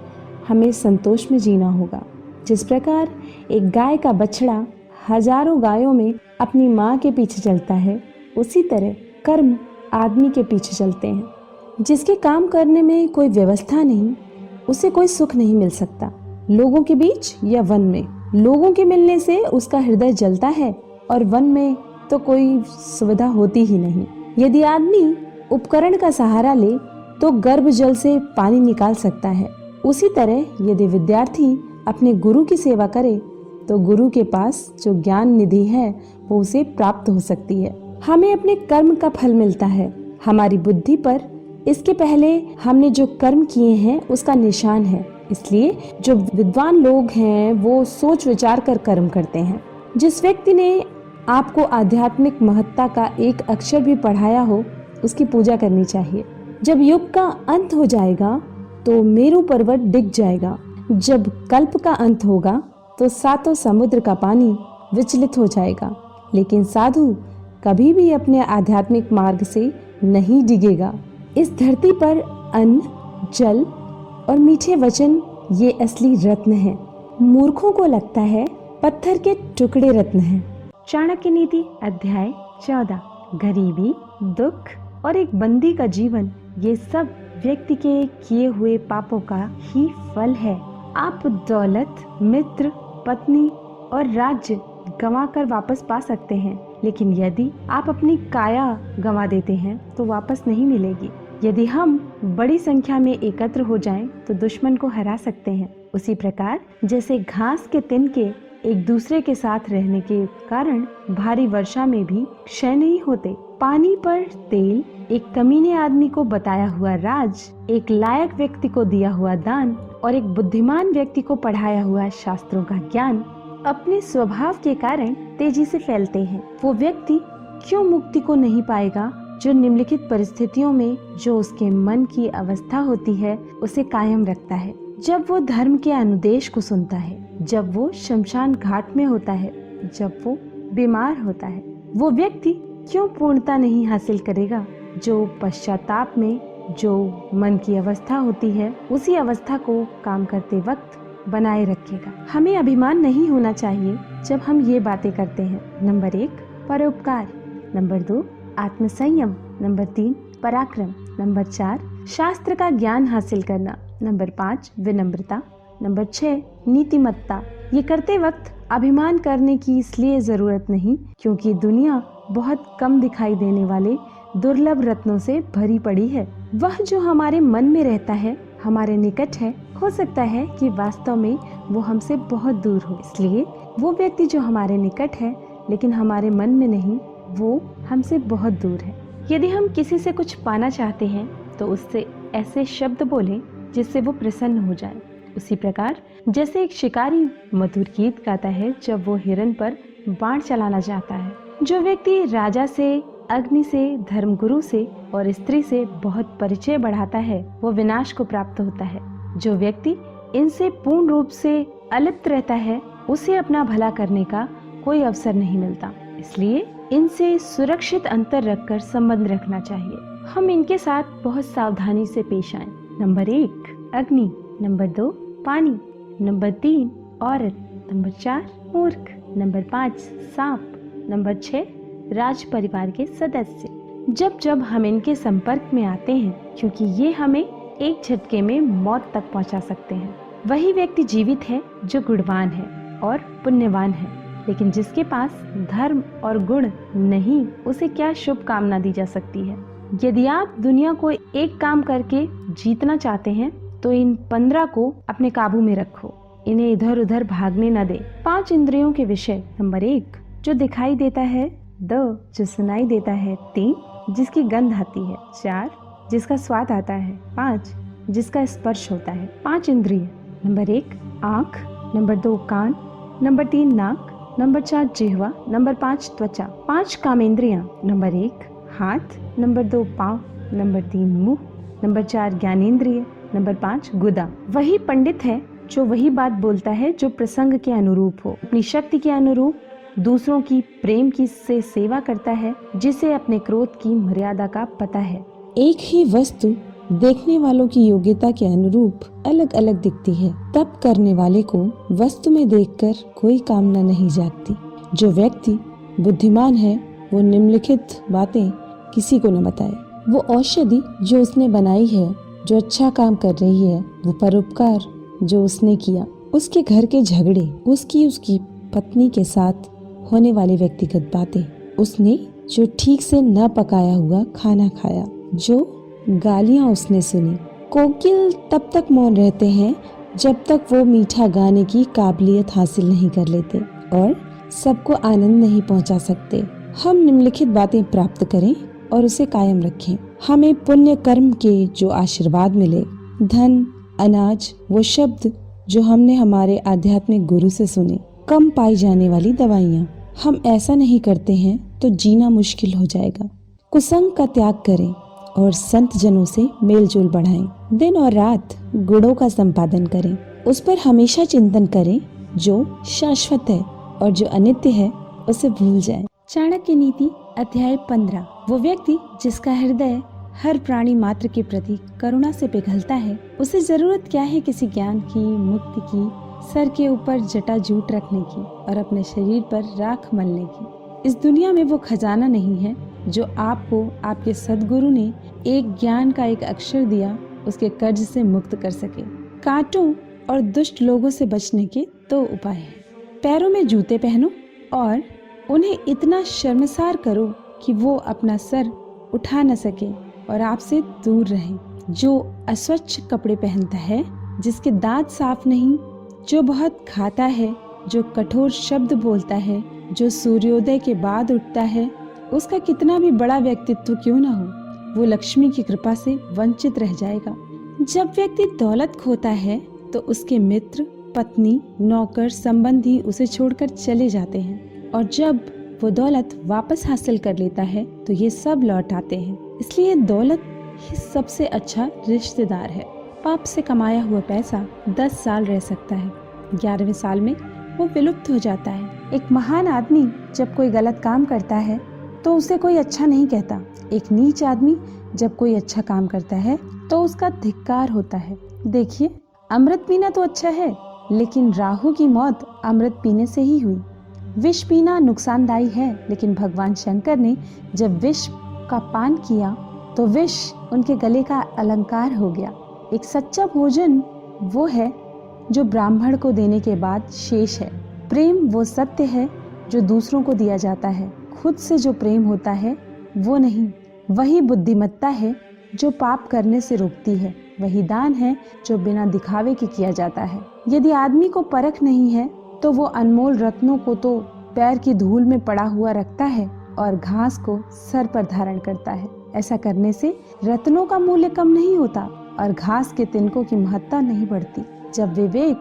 A: हमें संतोष में जीना होगा। जिस प्रकार एक गाय का बछड़ा हज़ारों गायों में अपनी माँ के पीछे चलता है, उसी तरह कर्म आदमी के पीछे चलते हैं। जिसके काम करने में कोई व्यवस्था नहीं उसे कोई सुख नहीं मिल सकता। लोगों के बीच या वन में। लोगों के मिलने से उसका हृदय जलता है और वन में तो कोई सुविधा होती ही नहीं। यदि आदमी उपकरण का सहारा ले तो गर्भ जल से पानी निकाल सकता है। उसी तरह यदि विद्यार्थी अपने गुरु की सेवा करे तो गुरु के पास जो ज्ञान निधि है, वो उसे प्राप्त हो सकती है। हमें अपने कर्म का फल मिलता है। हमारी बुद्धि पर इसके पहले हमने जो कर्म किए हैं, उसका निशान है। इसलिए जो विद्वान लोग हैं, वो सोच विचार कर कर्म करते हैं। जिस व्यक्ति ने आपको आध्यात्मिक महत्ता का एक अक्षर भी पढ़ाया हो, उसकी पूजा करनी चाहिए। जब युग का अंत हो जाएगा तो मेरु पर्वत डिग जाएगा। जब कल्प का अंत होगा तो सातों समुद्र का पानी विचलित हो जाएगा। लेकिन साधु कभी भी अपने आध्यात्मिक मार्ग से नहीं डिगेगा। इस धरती पर अन्न, जल और मीठे वचन, ये असली रत्न हैं। मूर्खों को लगता है पत्थर के टुकड़े रत्न हैं। चाणक्य नीति, अध्याय चौदह गरीबी, दुख और एक बंदी का जीवन, ये सब व्यक्ति के किए हुए पापों का ही फल है आप दौलत, मित्र, पत्नी और राज्य गंवा कर वापस पा सकते हैं, लेकिन यदि आप अपनी काया गंवा देते हैं तो वापस नहीं मिलेगी यदि हम बड़ी संख्या में एकत्र हो जाएँ तो दुश्मन को हरा सकते हैं। उसी प्रकार, जैसे घास के तिनके एक दूसरे के साथ रहने के कारण भारी वर्षा में भी क्षय नहीं होते। पानी पर तेल, एक कमीने आदमी को बताया हुआ राज, एक लायक व्यक्ति को दिया हुआ दान और एक बुद्धिमान व्यक्ति को पढ़ाया हुआ शास्त्रों का ज्ञान, अपने स्वभाव के कारण तेज़ी से फैलते हैं। वो व्यक्ति क्यों मुक्ति को नहीं पाएगा? जो निम्नलिखित परिस्थितियों में जो उसके मन की अवस्था होती है, उसे कायम रखता है। जब वो धर्म के अनुदेश को सुनता है, जब वो शमशान घाट में होता है, जब वो बीमार होता है, वो व्यक्ति क्यों पूर्णता नहीं हासिल करेगा? जो पश्चाताप में, जो मन की अवस्था होती है, उसी अवस्था को काम करते वक्त बनाए रखेगा। हमें अभिमान नहीं होना चाहिए जब हम ये बातें करते हैं। नंबर एक, परोपकार। नंबर दो आत्मसंयम, नंबर तीन, पराक्रम, नंबर चार, शास्त्र का ज्ञान हासिल करना, नंबर पाँच, विनम्रता, नंबर छः, नीतिमत्ता। ये करते वक्त अभिमान करने की इसलिए ज़रूरत नहीं, क्योंकि दुनिया बहुत कम दिखाई देने वाले दुर्लभ रत्नों से भरी पड़ी है। वह जो हमारे मन में रहता है, हमारे निकट है, हो सकता है कि वास्तव में वो हमसे बहुत दूर हो। इसलिए वो व्यक्ति जो हमारे निकट है, लेकिन हमारे मन में नहीं वो हमसे बहुत दूर है। यदि हम किसी से कुछ पाना चाहते हैं तो उससे ऐसे शब्द बोलें जिससे वो प्रसन्न हो जाए। उसी प्रकार, जैसे एक शिकारी मधुर गीत गाता है जब वो हिरन पर बाण चलाना चाहता है, जो व्यक्ति राजा से, अग्नि से, धर्मगुरु से और स्त्री से बहुत परिचय बढ़ाता है, वो विनाश को प्राप्त होता है। जो व्यक्ति इनसे पूर्ण रूप से अलिप्त रहता है, उसे अपना भला करने का कोई अवसर नहीं मिलता। इसलिए इनसे सुरक्षित अंतर रखकर संबंध रखना चाहिए। हम इनके साथ बहुत सावधानी से पेश आए। नंबर एक, अग्नि। नंबर दो, पानी। नंबर तीन, औरत। नंबर चार, मूर्ख। नंबर पाँच, सांप। नंबर छः, राज परिवार के सदस्य। जब जब हम इनके संपर्क में आते हैं, क्योंकि ये हमें एक झटके में मौत तक पहुँचा सकते हैं। वही व्यक्ति जीवित है, जो गुणवान है और पुण्यवान है। लेकिन जिसके पास धर्म और गुण नहीं, उसे क्या शुभ कामना दी जा सकती है? यदि आप दुनिया को एक काम करके जीतना चाहते हैं तो इन पंद्रह को अपने काबू में रखो। इन्हें इधर उधर भागने न दे। पाँच इंद्रियों के विषय नंबर एक, जो दिखाई देता है, दो, जो सुनाई देता है, तीन, जिसकी गंध आती है, चार, जिसका स्वाद आता है, पाँच, जिसका स्पर्श होता है। पाँच इंद्रिय, नंबर एक, आँख, नंबर दो, कान, नंबर तीन, नाक नंबर चार जिहवा, नंबर पाँच त्वचा, पाँच कामेंद्रियाँ, नंबर एक हाथ, नंबर दो पाँव, नंबर तीन मुँह, नंबर चार ज्ञानेन्द्रिय नंबर पाँच गुदा। वही पंडित है जो वही बात बोलता है जो प्रसंग के अनुरूप हो। अपनी शक्ति के अनुरूप, दूसरों की प्रेम की से सेवा करता है, जिसे अपने क्रोध की मर्यादा का पता है।
B: एक ही वस्तु देखने वालों की योग्यता के अनुरूप अलग अलग दिखती है। तब करने वाले को वस्तु में देखकर कोई कामना नहीं जागती। जो व्यक्ति बुद्धिमान है, वो निम्नलिखित बातें किसी को न बताए। वो औषधि जो उसने बनाई है, जो अच्छा काम कर रही है, वो परोपकार जो उसने किया। उसके घर के झगड़े, उसकी उसकी पत्नी के साथ होने वाली व्यक्तिगत बातें, उसने जो ठीक से न पकाया हुआ खाना खाया, जो गालियाँ उसने सुनी। कोकिल तब तक मौन रहते हैं, जब तक वो मीठा गाने की काबिलियत हासिल नहीं कर लेते और सबको आनंद नहीं पहुँचा सकते। हम निम्नलिखित बातें प्राप्त करें और उसे कायम रखें। हमें पुण्य कर्म के जो आशीर्वाद मिले, धन, अनाज, वो शब्द जो हमने हमारे आध्यात्मिक गुरु से सुने, कम पाई जाने वाली दवाइयाँ। हम ऐसा नहीं करते हैं तो जीना मुश्किल हो जाएगा। कुसंग का त्याग करें। और संत जनों से मेल जोल बढ़ाएँ। दिन और रात गुणों का संपादन करें। उस पर हमेशा चिंतन करें जो शाश्वत है और जो अनित्य है, उसे भूल जाएँ।
A: चाणक्य नीति, अध्याय पंद्रह। वो व्यक्ति जिसका हृदय हर प्राणी मात्र के प्रति करुणा से पिघलता है, उसे ज़रूरत क्या है किसी ज्ञान की, मुक्ति की, सर के ऊपर जटा जूट रखने की और अपने शरीर पर राख मलने की? इस दुनिया में वो खजाना नहीं है जो आपको, आपके सदगुरु ने एक ज्ञान का एक अक्षर दिया, उसके कर्ज से मुक्त कर सके। कांटों और दुष्ट लोगों से बचने के दो उपाय हैं। पैरों में जूते पहनो और उन्हें इतना शर्मसार करो कि वो अपना सर उठा न सके और आपसे दूर रहे। जो अस्वच्छ कपड़े पहनता है, जिसके दांत साफ़ नहीं, जो बहुत खाता है जो कठोर शब्द बोलता है, जो सूर्योदय के बाद उठता है, उसका कितना भी बड़ा व्यक्तित्व क्यों ना हो, वो लक्ष्मी की कृपा से वंचित रह जाएगा। जब व्यक्ति दौलत खोता है तो उसके मित्र, पत्नी, नौकर, संबंधी उसे छोड़कर चले जाते हैं। और जब वो दौलत वापस हासिल कर लेता है तो ये सब लौट आते हैं। इसलिए दौलत ही सबसे अच्छा रिश्तेदार है। पाप से कमाया हुआ पैसा दस साल रह सकता है। ग्यारहवें साल में वो विलुप्त हो जाता है। एक महान आदमी जब कोई गलत काम करता है तो उसे कोई अच्छा नहीं कहता। एक नीच आदमी जब कोई अच्छा काम करता है तो उसका धिक्कार होता है। देखिए, अमृत पीना तो अच्छा है, लेकिन राहु की मौत अमृत पीने से ही हुई। विष पीना नुकसानदायी है, लेकिन भगवान शंकर ने जब विष का पान किया तो विष उनके गले का अलंकार हो गया। एक सच्चा भोजन वो है जो ब्राह्मण को देने के बाद शेष है। प्रेम वो सत्य है जो दूसरों को दिया जाता है। खुद से जो प्रेम होता है, वो नहीं। वही बुद्धिमत्ता है जो पाप करने से रोकती है। वही दान है जो बिना दिखावे के किया जाता है। यदि आदमी को परख नहीं है तो वो अनमोल रत्नों को तो पैर की धूल में पड़ा हुआ रखता है और घास को सर पर धारण करता है। ऐसा करने से रत्नों का मूल्य कम नहीं होता और घास के तिनकों की महत्ता नहीं बढ़ती। जब विवेक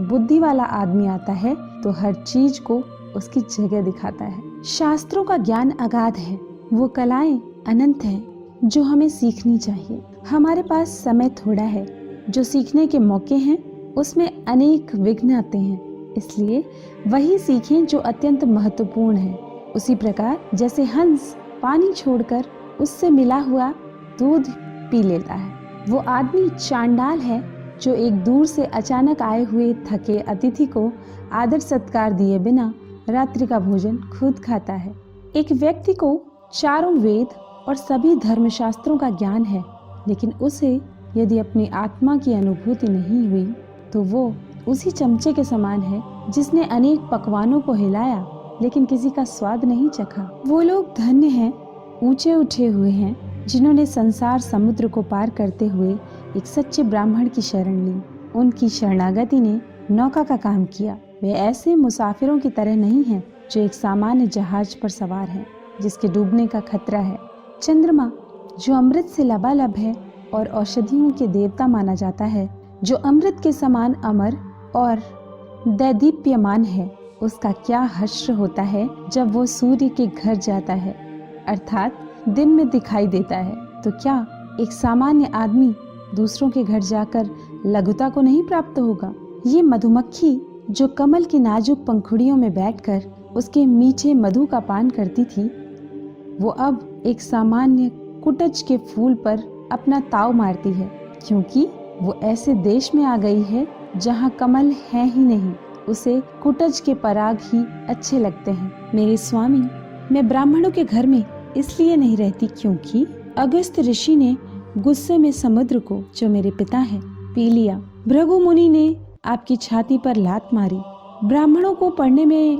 A: बुद्धि वाला आदमी आता है तो हर चीज़ को उसकी जगह दिखाता है। शास्त्रों का ज्ञान अगाध है। वो कलाएँ अनंत हैं, जो हमें सीखनी चाहिए। हमारे पास समय थोड़ा है। जो सीखने के मौके हैं, उसमें अनेक विघ्न आते हैं। इसलिए वही सीखें जो अत्यंत महत्वपूर्ण है। उसी प्रकार जैसे हंस पानी छोड़कर उससे मिला हुआ दूध पी लेता है। वो आदमी चांडाल है जो एक दूर से अचानक आए हुए थके अतिथि को आदर सत्कार दिए बिना रात्रि का भोजन खुद खाता है। एक व्यक्ति को चारों वेद और सभी धर्मशास्त्रों का ज्ञान है, लेकिन उसे यदि अपनी आत्मा की अनुभूति नहीं हुई तो वो उसी चमचे के समान है जिसने अनेक पकवानों को हिलाया, लेकिन किसी का स्वाद नहीं चखा। वो लोग धन्य हैं, ऊँचे उठे हुए हैं, जिन्होंने संसार समुद्र को पार करते हुए एक सच्चे ब्राह्मण की शरण ली। उनकी शरणागति ने नौका का काम किया। वे ऐसे मुसाफिरों की तरह नहीं हैं जो एक सामान्य जहाज़ पर सवार हैं, जिसके डूबने का खतरा है। चंद्रमा, जो अमृत से लबालब है और औषधियों के देवता माना जाता है, जो अमृत के समान अमर और दैदीप्यमान है, उसका क्या हर्ष होता है जब वो सूर्य के घर जाता है? अर्थात, दिन में दिखाई देता है। तो क्या एक सामान्य आदमी दूसरों के घर जाकर लघुता को नहीं प्राप्त होगा। ये मधुमक्खी, जो कमल की नाजुक पंखुड़ियों में बैठकर उसके मीठे मधु का पान करती थी, वो अब एक सामान्य कुटज के फूल पर अपना ताव मारती है, क्योंकि वो ऐसे देश में आ गई है, जहाँ कमल है ही नहीं, उसे कुटज के पराग ही अच्छे लगते हैं। मेरे स्वामी, मैं ब्राह्मणों के घर में इसलिए नहीं रहती क्योंकि अगस्त ऋषि ने गुस्से में समुद्र को जो मेरे पिता है, पी लिया। भृगु मुनि ने आपकी छाती पर लात मारी। ब्राह्मणों को पढ़ने में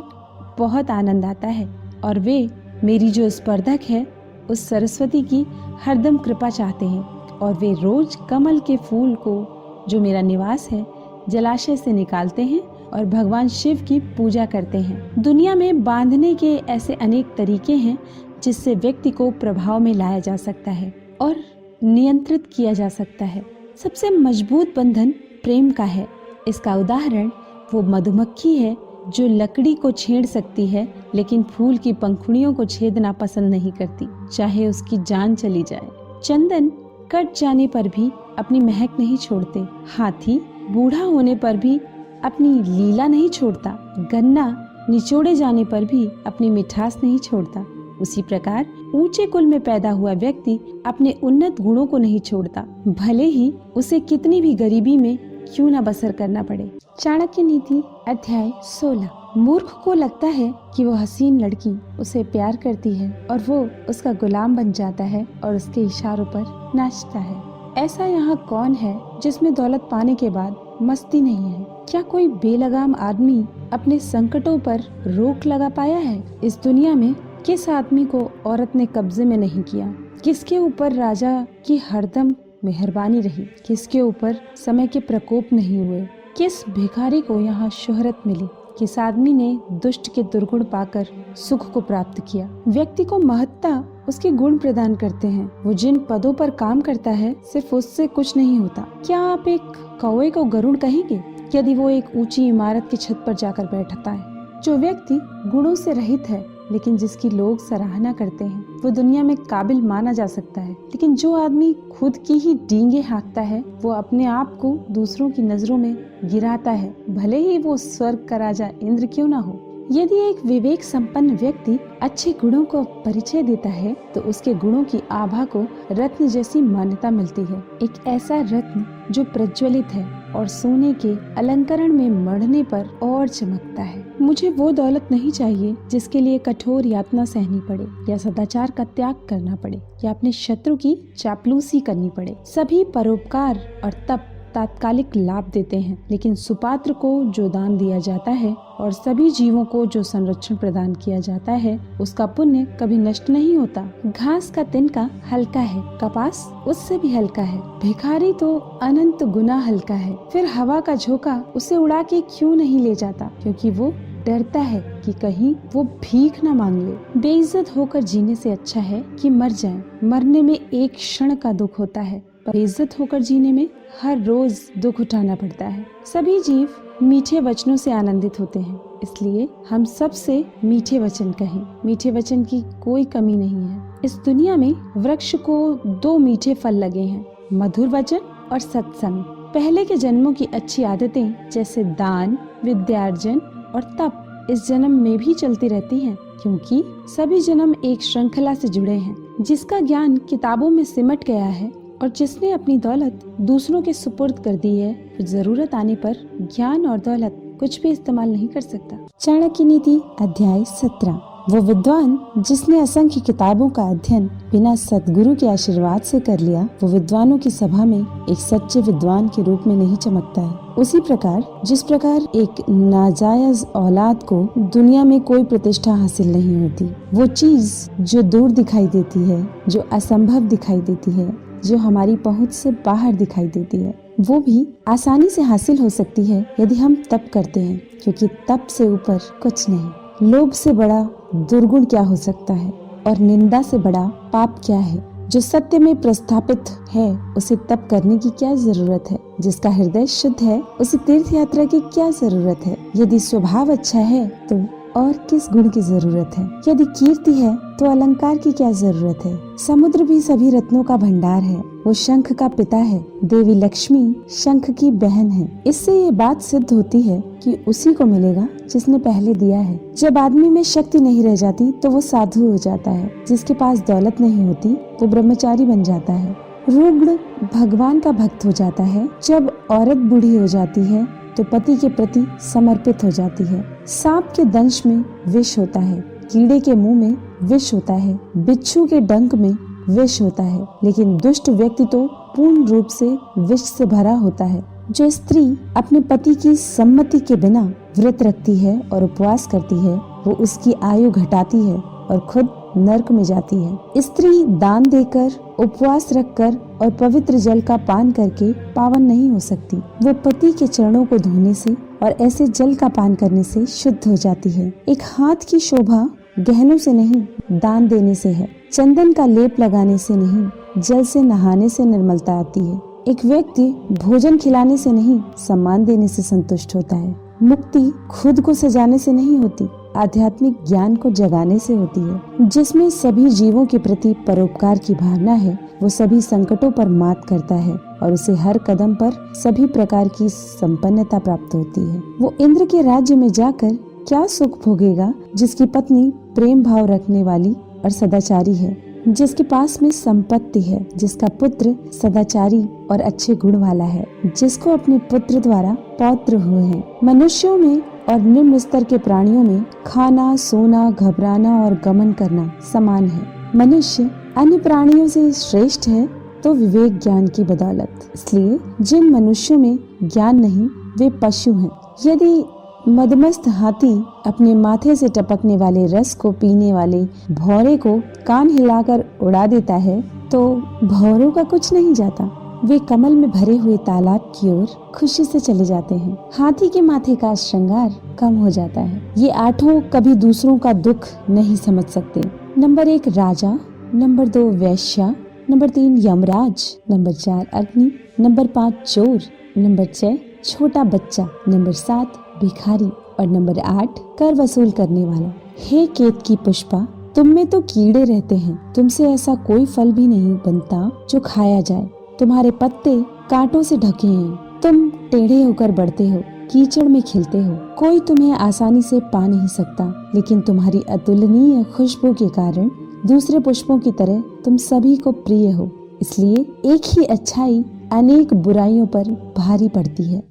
A: बहुत आनंद आता है और वे मेरी जो स्पर्धक है, उस सरस्वती की हरदम कृपा चाहते हैं और वे रोज कमल के फूल को, जो मेरा निवास है, जलाशय से निकालते हैं और भगवान शिव की पूजा करते हैं। दुनिया में बांधने के ऐसे अनेक तरीके हैं, जिससे व्यक्ति को प्रभाव में लाया जा सकता है और नियंत्रित किया जा सकता है। सबसे मज़बूत बंधन प्रेम का है। इसका उदाहरण वो मधुमक्खी है जो लकड़ी को छेड़ सकती है, लेकिन फूल की पंखुड़ियों को छेदना पसंद नहीं करती, चाहे उसकी जान चली जाए। चंदन कट जाने पर भी अपनी महक नहीं छोड़ते। हाथी बूढ़ा होने पर भी अपनी लीला नहीं छोड़ता। गन्ना निचोड़े जाने पर भी अपनी मिठास नहीं छोड़ता। उसी प्रकार ऊँचे कुल में पैदा हुआ व्यक्ति अपने उन्नत गुणों को नहीं छोड़ता। भले ही उसे कितनी भी गरीबी में क्यों न बसर करना पड़े। चाणक्य नीति अध्याय 16 मूर्ख को लगता है कि वो हसीन लड़की उसे प्यार करती है और वो उसका गुलाम बन जाता है और उसके इशारों पर नाचता है। ऐसा यहाँ कौन है जिसमें दौलत पाने के बाद मस्ती नहीं है? क्या कोई बेलगाम आदमी अपने संकटों पर रोक लगा पाया है? इस दुनिया में किस आदमी को औरत ने कब्जे में नहीं किया? किसके ऊपर राजा की हरदम मेहरबानी रही? किसके ऊपर समय के प्रकोप नहीं हुए? किस भिखारी को यहाँ शोहरत मिली? किस आदमी ने दुष्ट के दुर्गुण पाकर सुख को प्राप्त किया? व्यक्ति को महत्ता उसके गुण प्रदान करते हैं। वो जिन पदों पर काम करता है, सिर्फ़ उससे कुछ नहीं होता। क्या आप एक कौए को गरुड़ कहेंगे? यदि वो एक ऊँची इमारत की छत पर जाकर बैठता है। जो व्यक्ति गुणों से रहित है लेकिन जिसकी लोग सराहना करते हैं, वो दुनिया में काबिल माना जा सकता है। लेकिन जो आदमी खुद की ही डींगे हाँकता है, वो अपने आप को दूसरों की नज़रों में गिराता है। भले ही वो स्वर्ग का राजा इंद्र क्यों ना हो। यदि एक विवेक संपन्न व्यक्ति अच्छे गुणों को परिचय देता है तो उसके गुणों की आभा को रत्न जैसी मान्यता मिलती है। एक ऐसा रत्न जो प्रज्वलित है। और सोने के अलंकरण में मढ़ने पर और चमकता है। मुझे वो दौलत नहीं चाहिए जिसके लिए कठोर यातना सहनी पड़े या सदाचार का त्याग करना पड़े या अपने शत्रु की चापलूसी करनी पड़े। सभी परोपकार और तप तात्कालिक लाभ देते हैं, लेकिन सुपात्र को जो दान दिया जाता है और सभी जीवों को जो संरक्षण प्रदान किया जाता है, उसका पुण्य कभी नष्ट नहीं होता। घास का तिनका हल्का है, कपास उससे भी हल्का है। भिखारी तो अनंत गुना हल्का है। फिर हवा का झोंका उसे उड़ा के क्यों नहीं ले जाता? क्योंकि वो डरता है कि कहीं वो भीख न मांग ले। बेइज्जत होकर जीने से अच्छा है कि मर जाए। मरने में एक क्षण का दुख होता है। पर इज़्ज़त होकर जीने में हर रोज दुख उठाना पड़ता है। सभी जीव मीठे वचनों से आनंदित होते हैं, इसलिए हम सबसे मीठे वचन कहें। मीठे वचन की कोई कमी नहीं है। इस दुनिया में वृक्ष को दो मीठे फल लगे हैं, मधुर वचन और सत्संग। पहले के जन्मों की अच्छी आदतें, जैसे दान, विद्यार्जन और तप, इस जन्म में भी चलती रहती हैं, क्योंकि सभी जन्म एक श्रृंखला से जुड़े हैं, जिसका ज्ञान किताबों में सिमट गया है और जिसने अपनी दौलत दूसरों के सुपुर्द कर दी है, ज़रूरत आने पर ज्ञान और दौलत कुछ भी इस्तेमाल नहीं कर सकता।
B: चाणक्य नीति, अध्याय सत्रह। वो विद्वान जिसने असंख्य किताबों का अध्ययन बिना सदगुरु के आशीर्वाद से कर लिया, वो विद्वानों की सभा में एक सच्चे विद्वान के रूप में नहीं चमकता है। उसी प्रकार, जिस प्रकार एक नाजायज औलाद को दुनिया में कोई प्रतिष्ठा हासिल नहीं होती, वो चीज़ जो दूर दिखाई देती है, जो असंभव दिखाई देती है जो हमारी पहुँच से बाहर दिखाई देती है, वो भी आसानी से हासिल हो सकती है यदि हम तप करते हैं, क्योंकि तप से ऊपर कुछ नहीं। लोभ से बड़ा दुर्गुण क्या हो सकता है? और निंदा से बड़ा पाप क्या है? जो सत्य में प्रस्थापित है, उसे तप करने की क्या ज़रूरत है? जिसका हृदय शुद्ध है, उसे तीर्थ यात्रा की क्या ज़रूरत है? यदि स्वभाव अच्छा है तो और किस गुण की ज़रूरत है? यदि कीर्ति है तो अलंकार की क्या ज़रूरत है? समुद्र भी सभी रत्नों का भंडार है। वो शंख का पिता है। देवी लक्ष्मी शंख की बहन है। इससे ये बात सिद्ध होती है कि उसी को मिलेगा जिसने पहले दिया है। जब आदमी में शक्ति नहीं रह जाती तो वो साधु हो जाता है। जिसके पास दौलत नहीं होती, वो ब्रह्मचारी बन जाता है। रुग्ण भगवान का भक्त हो जाता है। जब औरत बूढ़ी हो जाती है तो पति के प्रति समर्पित हो जाती है। सांप के दंश में विष होता है, कीड़े के मुँह में विष होता है, बिच्छू के डंक में विष होता है। लेकिन दुष्ट व्यक्ति तो पूर्ण रूप से विष से भरा होता है। जो स्त्री अपने पति की सम्मति के बिना व्रत रखती है और उपवास करती है, वो उसकी आयु घटाती है और खुद नरक में जाती है। स्त्री दान देकर, उपवास रखकर और पवित्र जल का पान करके पावन नहीं हो सकती। वो पति के चरणों को धोने से और ऐसे जल का पान करने से शुद्ध हो जाती है। एक हाथ की शोभा गहनों से नहीं, दान देने से है। चंदन का लेप लगाने से नहीं, जल से नहाने से निर्मलता आती है। एक व्यक्ति भोजन खिलाने से नहीं, सम्मान देने से संतुष्ट होता है। मुक्ति खुद को सजाने से नहीं होती। आध्यात्मिक ज्ञान को जगाने से होती है। जिसमें सभी जीवों के प्रति परोपकार की भावना है, वो सभी संकटों पर मात करता है और उसे हर कदम पर सभी प्रकार की संपन्नता प्राप्त होती है। वो इंद्र के राज्य में जाकर क्या सुख भोगेगा, जिसकी पत्नी प्रेम भाव रखने वाली और सदाचारी है, जिसके पास में संपत्ति है, जिसका पुत्र सदाचारी और अच्छे गुण वाला है, जिसको अपने पुत्र द्वारा पौत्र हुए हैं। मनुष्यों में और निम्न स्तर के प्राणियों में खाना, सोना, घबराना और गमन करना समान है। मनुष्य अन्य प्राणियों से श्रेष्ठ है तो विवेक ज्ञान की बदौलत। इसलिए जिन मनुष्यों में ज्ञान नहीं, वे पशु हैं। यदि मदमस्त हाथी अपने माथे से टपकने वाले रस को पीने वाले भौरे को कान हिलाकर उड़ा देता है तो भौरों का कुछ नहीं जाता। वे कमल में भरे हुए तालाब की ओर खुशी से चले जाते हैं। हाथी के माथे का श्रृंगार कम हो जाता है। ये आठों कभी दूसरों का दुख नहीं समझ सकते। नंबर एक, राजा। नंबर दो, वैश्या। नंबर तीन, यमराज। नंबर चार, अग्नि। नंबर पाँच, चोर। नंबर छह छोटा बच्चा। नंबर सात, भिखारी। और नंबर आठ, कर वसूल करने वाला। हे केत की पुष्पा, तुम में तो कीड़े रहते हैं। तुमसे ऐसा कोई फल भी नहीं बनता जो खाया जाए। तुम्हारे पत्ते कांटों से ढके हैं। तुम टेढ़े होकर बढ़ते हो, कीचड़ में खिलते हो। कोई तुम्हें आसानी से पा नहीं सकता, लेकिन तुम्हारी अतुलनीय खुशबू के कारण दूसरे पुष्पों की तरह तुम सभी को प्रिय हो। इसलिए एक ही अच्छाई अनेक बुराइयों पर भारी पड़ती है।